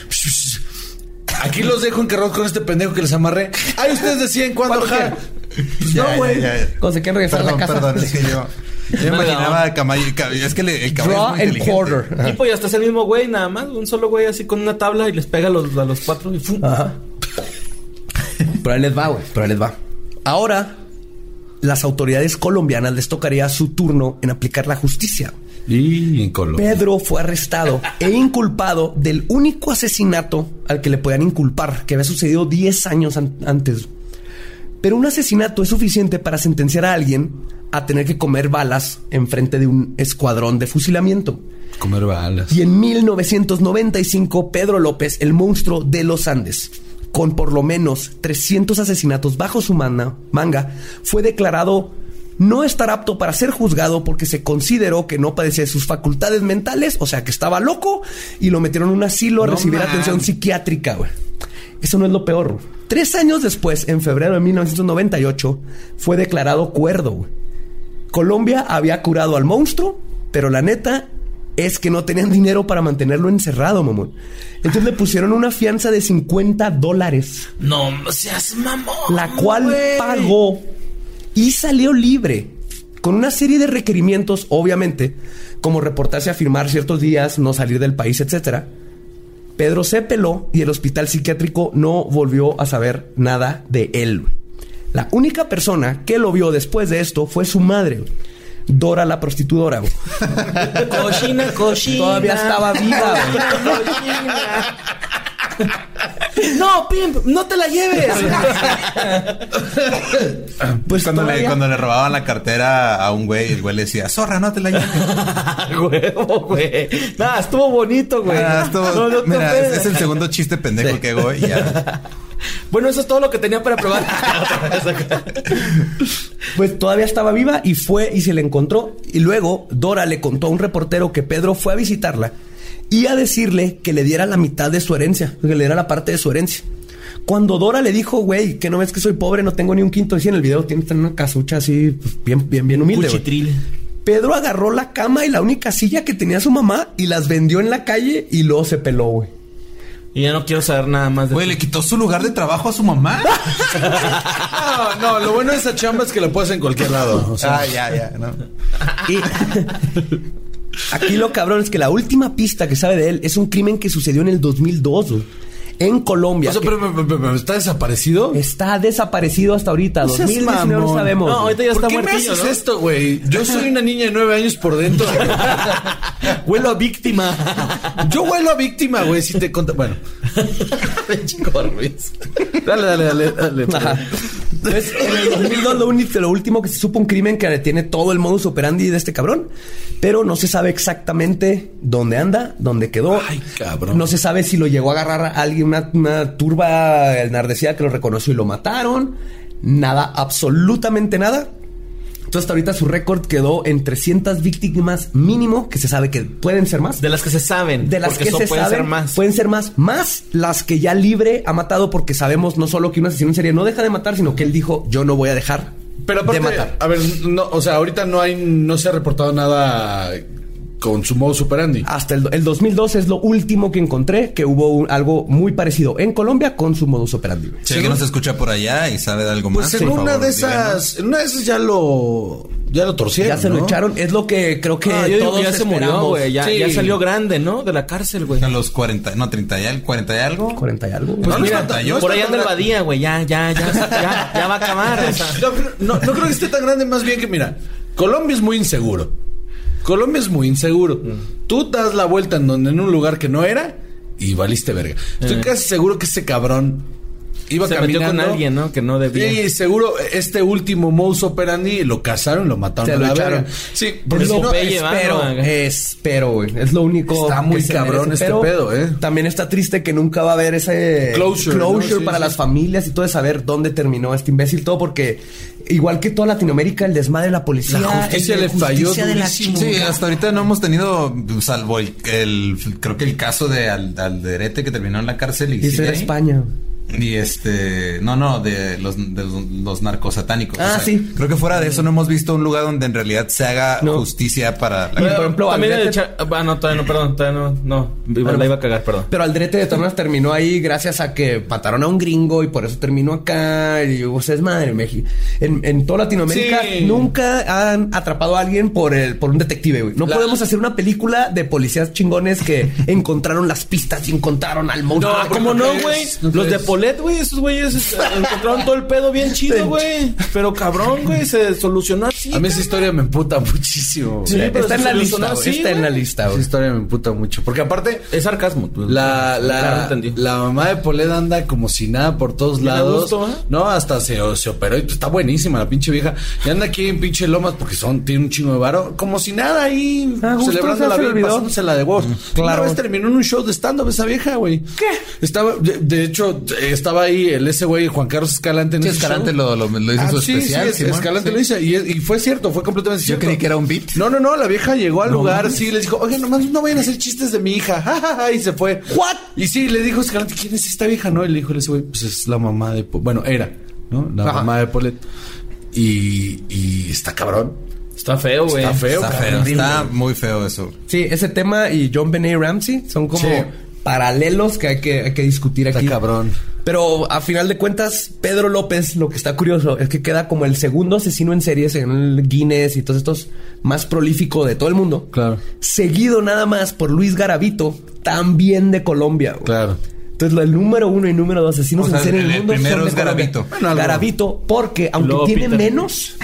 Aquí los dejo encargados con este pendejo que les amarré. Ay, ustedes deciden cuándo ¿Cuándo jalar. Pues Ya, no, güey. Cuando se quieren regresar a Perdón, la casa. perdón, es que yo. Yo me imaginaba caballo, caballo- Es que le- el caballo. Draw es muy and quarter. Ajá. Tipo, ya está el mismo güey, nada más. Un solo güey así con una tabla y les pega a los, a los cuatro y ¡fum! Ajá. Pero ahí les va, güey. Pero ahí les va. Ahora, las autoridades colombianas les tocaría su turno en aplicar la justicia. Y. Pedro fue arrestado e inculpado del único asesinato al que le podían inculpar, que había sucedido 10 años an- antes. Pero un asesinato es suficiente para sentenciar a alguien a tener que comer balas en frente de un escuadrón de fusilamiento. Comer balas. Y en 1995, Pedro López, el monstruo de los Andes, con por lo menos 300 asesinatos bajo su manga, manga, fue declarado no estar apto para ser juzgado porque se consideró que no padecía de sus facultades mentales, o sea que estaba loco, y lo metieron en un asilo a No recibir atención psiquiátrica, güey. Eso no es lo peor. Tres años después, en febrero de 1998, fue declarado cuerdo, güey. Colombia había curado al monstruo, pero la neta es que no tenían dinero para mantenerlo encerrado, mamón. Entonces le pusieron una fianza de 50 dólares, No seas mamón. la cual pagó y salió libre. Con una serie de requerimientos, obviamente, como reportarse a firmar ciertos días, no salir del país, etcétera. Pedro se peló y el hospital psiquiátrico no volvió a saber nada de él. La única persona que lo vio después de esto fue su madre. Dora la prostitudora. Cochina, cochina. Todavía estaba viva. Cochina. No, Pimp, no te la lleves. Pues Cuando le, cuando le robaban la cartera a un güey, el güey le decía, zorra, no te la lleves. Huevo, güey. Nada, estuvo bonito, güey. Ah, No, no mira, es, es el segundo chiste pendejo que hago y ya. Bueno, eso es todo lo que tenía para probar. Pues todavía estaba viva y fue y se la encontró. Y luego Dora le contó a un reportero que Pedro fue a visitarla y a decirle que le diera la mitad de su herencia, que le diera la parte de su herencia. Cuando Dora le dijo, güey, que no ves que soy pobre, no tengo ni un quinto, decía en el video, tiene una casucha así, pues, bien, bien, bien humilde. Pedro agarró la cama y la única silla que tenía su mamá y las vendió en la calle y luego se peló, güey. Y ya no quiero saber nada más de Güey, le quitó su lugar de trabajo a su mamá. No, no, lo bueno de esa chamba es que la puedes en cualquier lado. O sea, Ah, ya, ya. No. Y aquí lo cabrón es que la última pista que sabe de él es un crimen que sucedió en el 2002, güey, en Colombia. o sea, que pero, pero- pero- pero ¿está desaparecido? Está desaparecido hasta ahorita. No seas 2019 no sabemos. No, ahorita ya ¿Por está qué me haces ¿no? esto, güey? Yo soy una niña de nueve años por dentro. Huelo a víctima. Yo huelo a víctima, güey, si te conta... Bueno. dale, dale, dale, dale. Entonces, en el 2002 lo, único- lo último que se supo un crimen que tiene todo el modus operandi de este cabrón, pero no se sabe exactamente dónde anda, dónde quedó. Ay, cabrón. No se sabe si lo llegó a agarrar a alguien, una, una turba enardecida que lo reconoció y lo mataron. Nada, absolutamente nada. Entonces, hasta ahorita su récord quedó en 300 víctimas mínimo, que se sabe que pueden ser más. De las que se saben. De las porque que se pueden saben, ser más. pueden ser más, más las que ya libre ha matado porque sabemos no solo que un asesino en serie no deja de matar, sino que él dijo, yo no voy a dejar Pero aparte, de matar. a ver, no, o sea, ahorita no hay, no se ha reportado nada con su modo superandi. Hasta el, el 2002 es lo último que encontré, que hubo un- algo muy parecido en Colombia con su modus operandi. Si alguien nos escucha por allá y sabe de algo Pues más, en por una favor, de esas, en una de esas ya lo, Ya lo torcieron. Ya se lo ¿no? echaron. Es lo que creo que Ah, yo todos ya se murió, güey. Ya, Sí. ya salió grande, ¿no? De la cárcel, güey. A los 40, no, 30 y algo, 40 y algo. 40 y algo. Pues no mira, Por está anda el Badía, güey. Ya, ya, ya, ya, ya va a acabar. o sea. No, pero no, no creo que esté tan grande, más bien que, mira, Colombia es muy inseguro. Colombia es muy inseguro. Mm. Tú das la vuelta en, donde, en un lugar que no era y valiste verga. Estoy Eh. casi seguro que ese cabrón iba Se caminando. metió con alguien, ¿no? Que no debía. Sí, seguro este último modus operandi lo cazaron lo mataron Se a lo la echaron. verga. Sí, porque si lo no, espero, espero, güey. Es lo único. Está muy cabrón este Pero pedo, ¿eh? También está triste que nunca va a haber ese Closure, ¿no? Sí, para sí. las familias y todo de saber dónde terminó este imbécil. Todo porque, igual que toda Latinoamérica, el desmadre de la policía. La justicia le falló justicia de la durísimo. Sí, hasta ahorita no hemos tenido, salvo el, el- creo que el caso de Al- Alderete que terminó en la cárcel y Y eso sigue era ahí. España. Y este, no, no, de los, de los, los narcosatánicos. Ah, sí. Creo que fuera de eso no hemos visto un lugar donde en realidad se haga No. justicia para la Y, por ejemplo, También Aldrete- el cha- Ah, no, todavía no, perdón, todavía no. No, iba- la iba a cagar, perdón. Pero Aldrete de Tornas terminó ahí gracias a que mataron a un gringo y por eso terminó acá. Y o sea, es madre, México. En, en toda Latinoamérica Sí. nunca han atrapado a alguien por el por un detective, güey. No La- podemos hacer una película de policías chingones que encontraron las pistas y encontraron al monstruo. Ah, ¿cómo no, güey? ¿No Los de? Polet, güey, esos güeyes encontraron todo el pedo bien chido, güey. Pero cabrón, güey, se solucionó así. a mí esa historia me emputa muchísimo. Sí, pero está en la lista, güey. así, Está en la güey. lista, Esa güey. historia me emputa mucho. Porque aparte, Es sarcasmo. pues. La, Claro, la, la mamá de Polet anda como si nada por todos lados. gusto, ¿eh? No, hasta se, se operó y pues, está buenísima la pinche vieja. Y anda aquí en pinche Lomas porque son, tiene un chingo de varo. Como si nada ahí, A gusto, celebrando la vida y olvidó. pasándosela de huevos. Claro. Una vez terminó en un show de stand-up esa vieja, güey. ¿Qué? Estaba, de, de hecho, estaba ahí el ese güey, Juan Carlos Escalante en Sí, Escalante lo, lo, lo hizo Ah, su sí, especial. sí, es- Simón, Escalante sí. lo hizo y, y fue cierto, fue completamente Yo cierto. creí que era un beat. No, no, no, la vieja llegó al lugar, sí, les dijo, oye, nomás no vayan a hacer chistes de mi hija, ja, ja, ja, y se fue. ¿What? Y sí, le dijo Escalante, ¿quién es esta vieja? No, y le dijo ese güey, pues es la mamá de, bueno, era, ¿no? La Ajá. mamá de Polet. Y, y está cabrón. Está feo, güey. Está feo, Está feo, está muy feo eso. Sí, ese tema y John Benet Ramsey son como Sí. Paralelos que hay que, hay que discutir Está aquí. cabrón. Pero a final de cuentas, Pedro López, lo que está curioso es que queda como el segundo asesino en series en el Guinness y todos estos más prolífico de todo el mundo. Claro. Seguido nada más por Luis Garavito, también de Colombia. güey. Claro. Entonces, el número uno y número dos asesinos O sea, en serie en el- el el mundo primero son de es. Garavito. Bueno. Garavito, porque aunque luego tiene Peter. menos,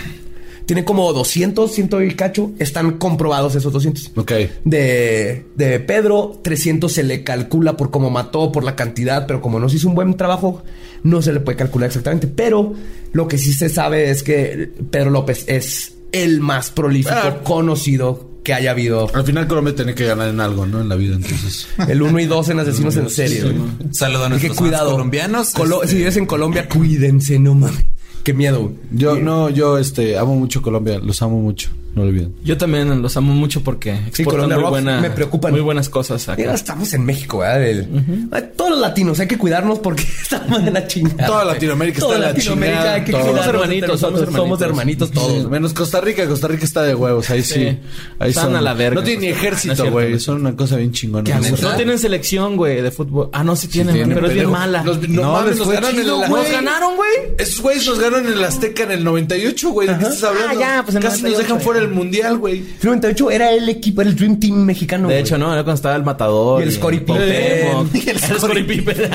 tiene como 200, 100 y cacho, están comprobados esos 200. Ok. De, de Pedro, 300 se le calcula por cómo mató, por la cantidad, pero como no se hizo un buen trabajo, no se le puede calcular exactamente. Pero lo que sí se sabe es que Pedro López es el más prolífico Ah. conocido que haya habido. Al final Colombia tiene que ganar en algo, ¿no? En la vida, entonces. El 1 y 2 en asesinos en serie. güey. Saludo a Así que nuestros cuidado. colombianos. Colo- Este, Si vives en Colombia, cuídense, no mames. Qué miedo. Yo, no, yo, este, amo mucho Colombia, los amo mucho, no lo olviden. Yo también los amo mucho porque exportan Colombia muy, Rocks buena, me preocupan. muy buenas cosas acá. Mira, estamos en México, ¿verdad? El- Ay, Todos los latinos hay que cuidarnos porque estamos en la chingada. Toda. Latinoamérica está en la Latinoamérica chingada, hay que todos. Somos hermanitos, somos Somos hermanitos todos. Sí, menos Costa Rica, Costa Rica está de huevos, ahí sí. Sí. Ahí Están son. a la verga, No tienen ni ejército, güey. no. Son una cosa bien chingona. No tienen selección, güey, de fútbol. Ah, no, sí tienen, tienen, pero es bien mala. Los- no, No, mames, nos ganaron en la güey. ¿Nos ganaron, güey? Esos güeyes nos ganaron en el Azteca en el 98, güey. ¿De qué estás hablando? Ah, ya, pues en el Casi nos 98, dejan fuera del mundial, güey. El 98 era el equipo, era el Dream Team mexicano. De hecho, no, era cuando estaba el matador. Y el Scottie Pippen. Y el El Scottie Pippen.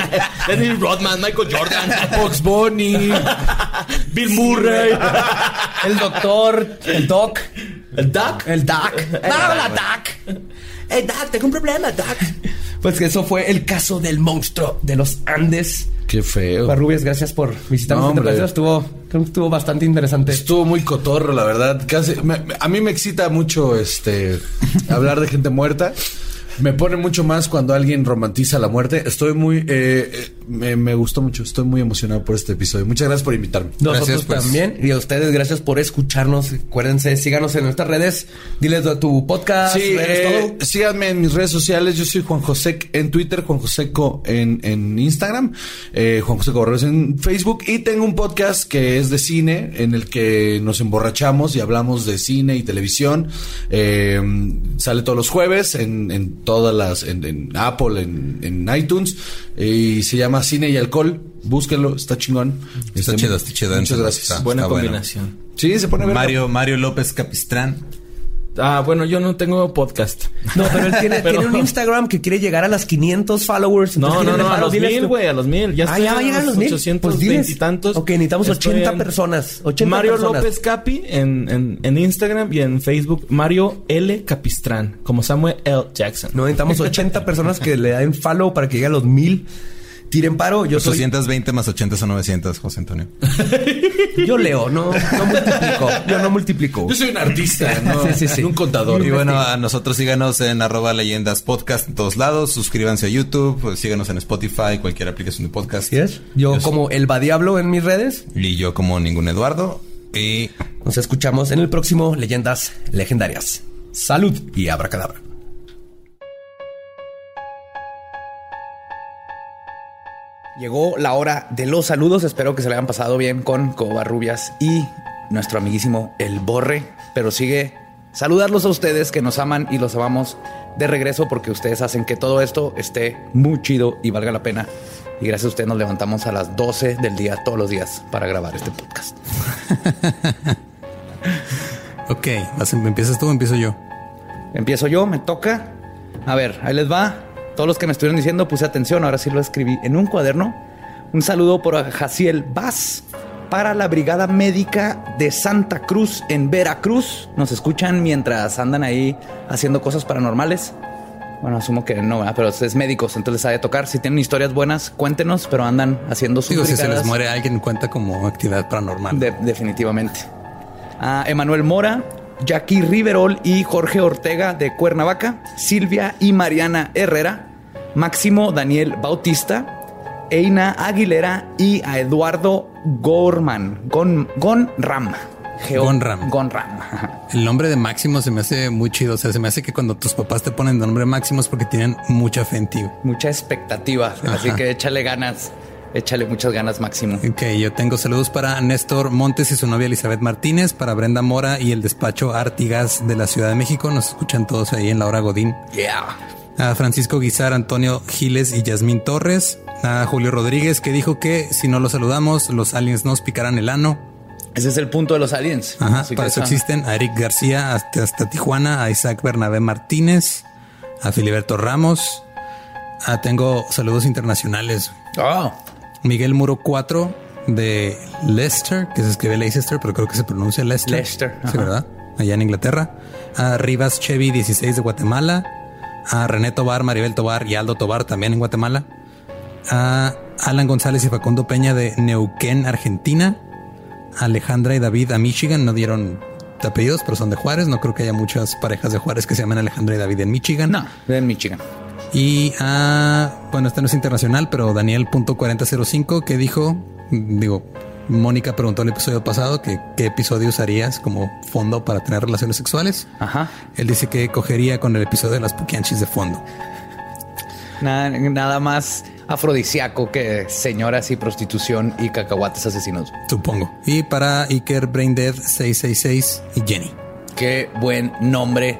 Dennis Rodman, Michael Jordan. Fox Bunny. Bill Murray. El doctor, el doc, El Duck. el doc. ¡Habla, doc! ¡Ey, doc, tengo un problema, doc! Pues que eso fue el caso del monstruo de los Andes. Qué feo. Barrubias, gracias por visitarnos. No, este. Estuvo, estuvo bastante interesante. Estuvo muy cotorro, la verdad. Casi, me- a mí me excita mucho este hablar de gente muerta. Me pone mucho más cuando alguien romantiza la muerte. Estoy muy... eh, eh, me, me gustó mucho. Estoy muy emocionado por este episodio. Muchas gracias por invitarme. Nosotros Gracias, pues. también. Y a ustedes, gracias por escucharnos. Acuérdense, síganos en nuestras redes. Diles de tu podcast. Sí, eh, todo. síganme en mis redes sociales. Yo soy Juan José en Twitter, Juan Joseco en, en Instagram, eh, Juan José Correos en Facebook. Y tengo un podcast que es de cine, en el que nos emborrachamos y hablamos de cine y televisión. Eh, sale todos los jueves en, en todas las, en, en Apple, en, en iTunes. Y se llama Cine y Alcohol. Búsquenlo, está chingón. Está Este, chido, está chido. Muchas gracias. está- Buena está bueno. combinación. Sí, se pone. Mario, Mario López Capistrán. Ah, bueno, yo no tengo podcast. No, pero él tiene, Pero- tiene un Instagram que quiere llegar a las 500 followers. No, no, no, a los mil, güey, a los mil. Ya Ah, ya va a llegar a los mil. 820 Pues y tantos. Ok, necesitamos Estoy 80 en personas. 80 Mario personas. López Capi en, en, en Instagram y en Facebook. Mario L. Capistrán, como Samuel L. Jackson. No, necesitamos 80 personas que le den follow para que llegue a los mil. Tiren paro. Yo soy... 820 más 80 son 900, José Antonio. Yo leo, no, no multiplico. Yo no multiplico. Yo soy un artista, ¿no? Sí, sí, sí. Un contador. Y bueno, a nosotros síganos en arroba leyendas podcast en todos lados. Suscríbanse a YouTube, pues, síganos en Spotify, cualquier aplicación de podcast. ¿Sí es? Yo como el va diablo en mis redes. Y yo como ningún Eduardo. Y Nos escuchamos en el próximo Leyendas Legendarias. Salud y abracadabra. Llegó la hora de los saludos. Espero que se le hayan pasado bien con Covarrubias y nuestro amiguísimo El Borre. Pero sigue saludarlos a ustedes que nos aman y los amamos de regreso porque ustedes hacen que todo esto esté muy chido y valga la pena. Y gracias a ustedes nos levantamos a las 12 del día todos los días para grabar este podcast. ok, ¿empiezas tú o empiezo yo? Empiezo yo, me toca. A ver, ahí les va. Todos los que me estuvieron diciendo, puse atención, ahora sí lo escribí en un cuaderno. Un saludo por Jaciel Vaz para la Brigada Médica de Santa Cruz en Veracruz. Nos escuchan mientras andan ahí haciendo cosas paranormales. Bueno, asumo que no, ¿verdad? pero es médicos, entonces les ha de tocar. Si tienen historias buenas, cuéntenos, pero andan haciendo sus Digo, si se les muere alguien, cuenta como actividad paranormal. De- definitivamente. A Emanuel Mora, Jackie Riverol y Jorge Ortega de Cuernavaca, Silvia y Mariana Herrera, Máximo Daniel Bautista, Eina Aguilera y a Eduardo Gorman, Gon, Gonram. Geo- Gonram. Gonram. El nombre de Máximo se me hace muy chido. O sea, se me hace que cuando tus papás te ponen de nombre Máximo es porque tienen mucha fe en ti. Mucha expectativa, así que échale ganas, échale muchas ganas, Máximo. Ok, yo tengo saludos para Néstor Montes y su novia Elizabeth Martínez, para Brenda Mora y el despacho Artigas de la Ciudad de México. Nos escuchan todos ahí en la hora Godín. Yeah. A Francisco Guizar, Antonio Giles y Yasmín Torres. A Julio Rodríguez que dijo que si no los saludamos, los aliens nos picarán el ano. Ese es el punto de los aliens. Ajá, Así para eso existen a Eric García hasta, hasta Tijuana, a Isaac Bernabé Martínez, a Filiberto Ramos. Ah, tengo saludos internacionales. Oh, Miguel Muro 4 de Leicester, que se escribe Leicester, pero creo que se pronuncia Leicester. Leicester, Sí. ¿verdad? Allá en Inglaterra. A Rivas Chevy 16 de Guatemala. A René Tobar, Maribel Tobar y Aldo Tobar también en Guatemala. A Alan González y Facundo Peña de Neuquén, Argentina. Alejandra y David a Michigan. No dieron apellidos, pero son de Juárez. No creo que haya muchas parejas de Juárez que se llaman Alejandra y David en Michigan. no, en Michigan. Y a, bueno, este no es internacional, pero Daniel.4005 que dijo, digo, Mónica preguntó el episodio pasado que qué episodio usarías como fondo para tener relaciones sexuales. Ajá. Él dice que cogería con el episodio de las Pukianchis de fondo. Nada, nada más afrodisíaco que señoras y prostitución y cacahuates asesinos. Supongo. Y para Iker Braindead 666 y Jenny. Qué buen nombre.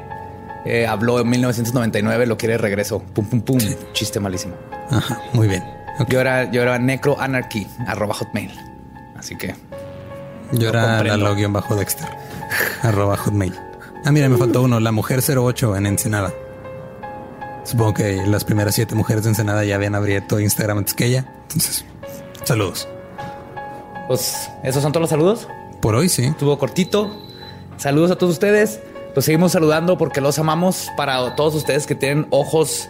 Eh, habló en 1999, lo quiere de regreso. Pum, pum, pum. Chiste malísimo. Ajá, muy bien. Yo era, yo era necroanarchy, arroba hotmail. Así que Yo era guion bajo Dexter. arroba hotmail. Ah, mira, me faltó uno. La mujer 08 en Ensenada. Supongo que las primeras siete mujeres de Ensenada ya habían abierto Instagram antes que ella. Entonces, saludos. pues esos son todos los saludos. Por hoy sí. Estuvo cortito. Saludos a todos ustedes. Los seguimos saludando porque los amamos. Para todos ustedes que tienen ojos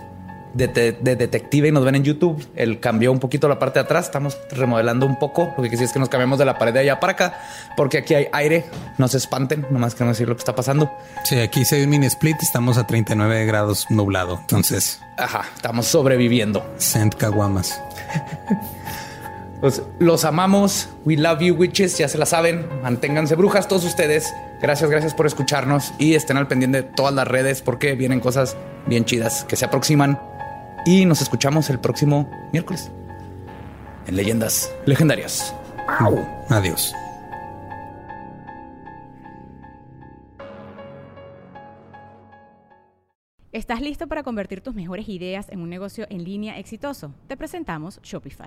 de, de- de detective y nos ven en YouTube, él cambió un poquito la parte de atrás. Estamos remodelando un poco. Lo que sí es que nos cambiamos de la pared de allá para acá porque aquí hay aire. No se espanten, nomás queremos decir lo que está pasando. Sí, aquí se hay un mini split. Estamos a 39 grados nublado. Entonces, Ajá, estamos sobreviviendo. send caguamas. Pues los amamos. We love you, witches. Ya se la saben. Manténganse brujas todos ustedes. Gracias, gracias por escucharnos y estén al pendiente de todas las redes porque vienen cosas bien chidas que se aproximan. Y nos escuchamos el próximo miércoles en Leyendas Legendarias. Au. Adiós. ¿Estás listo para convertir tus mejores ideas en un negocio en línea exitoso? Te presentamos Shopify.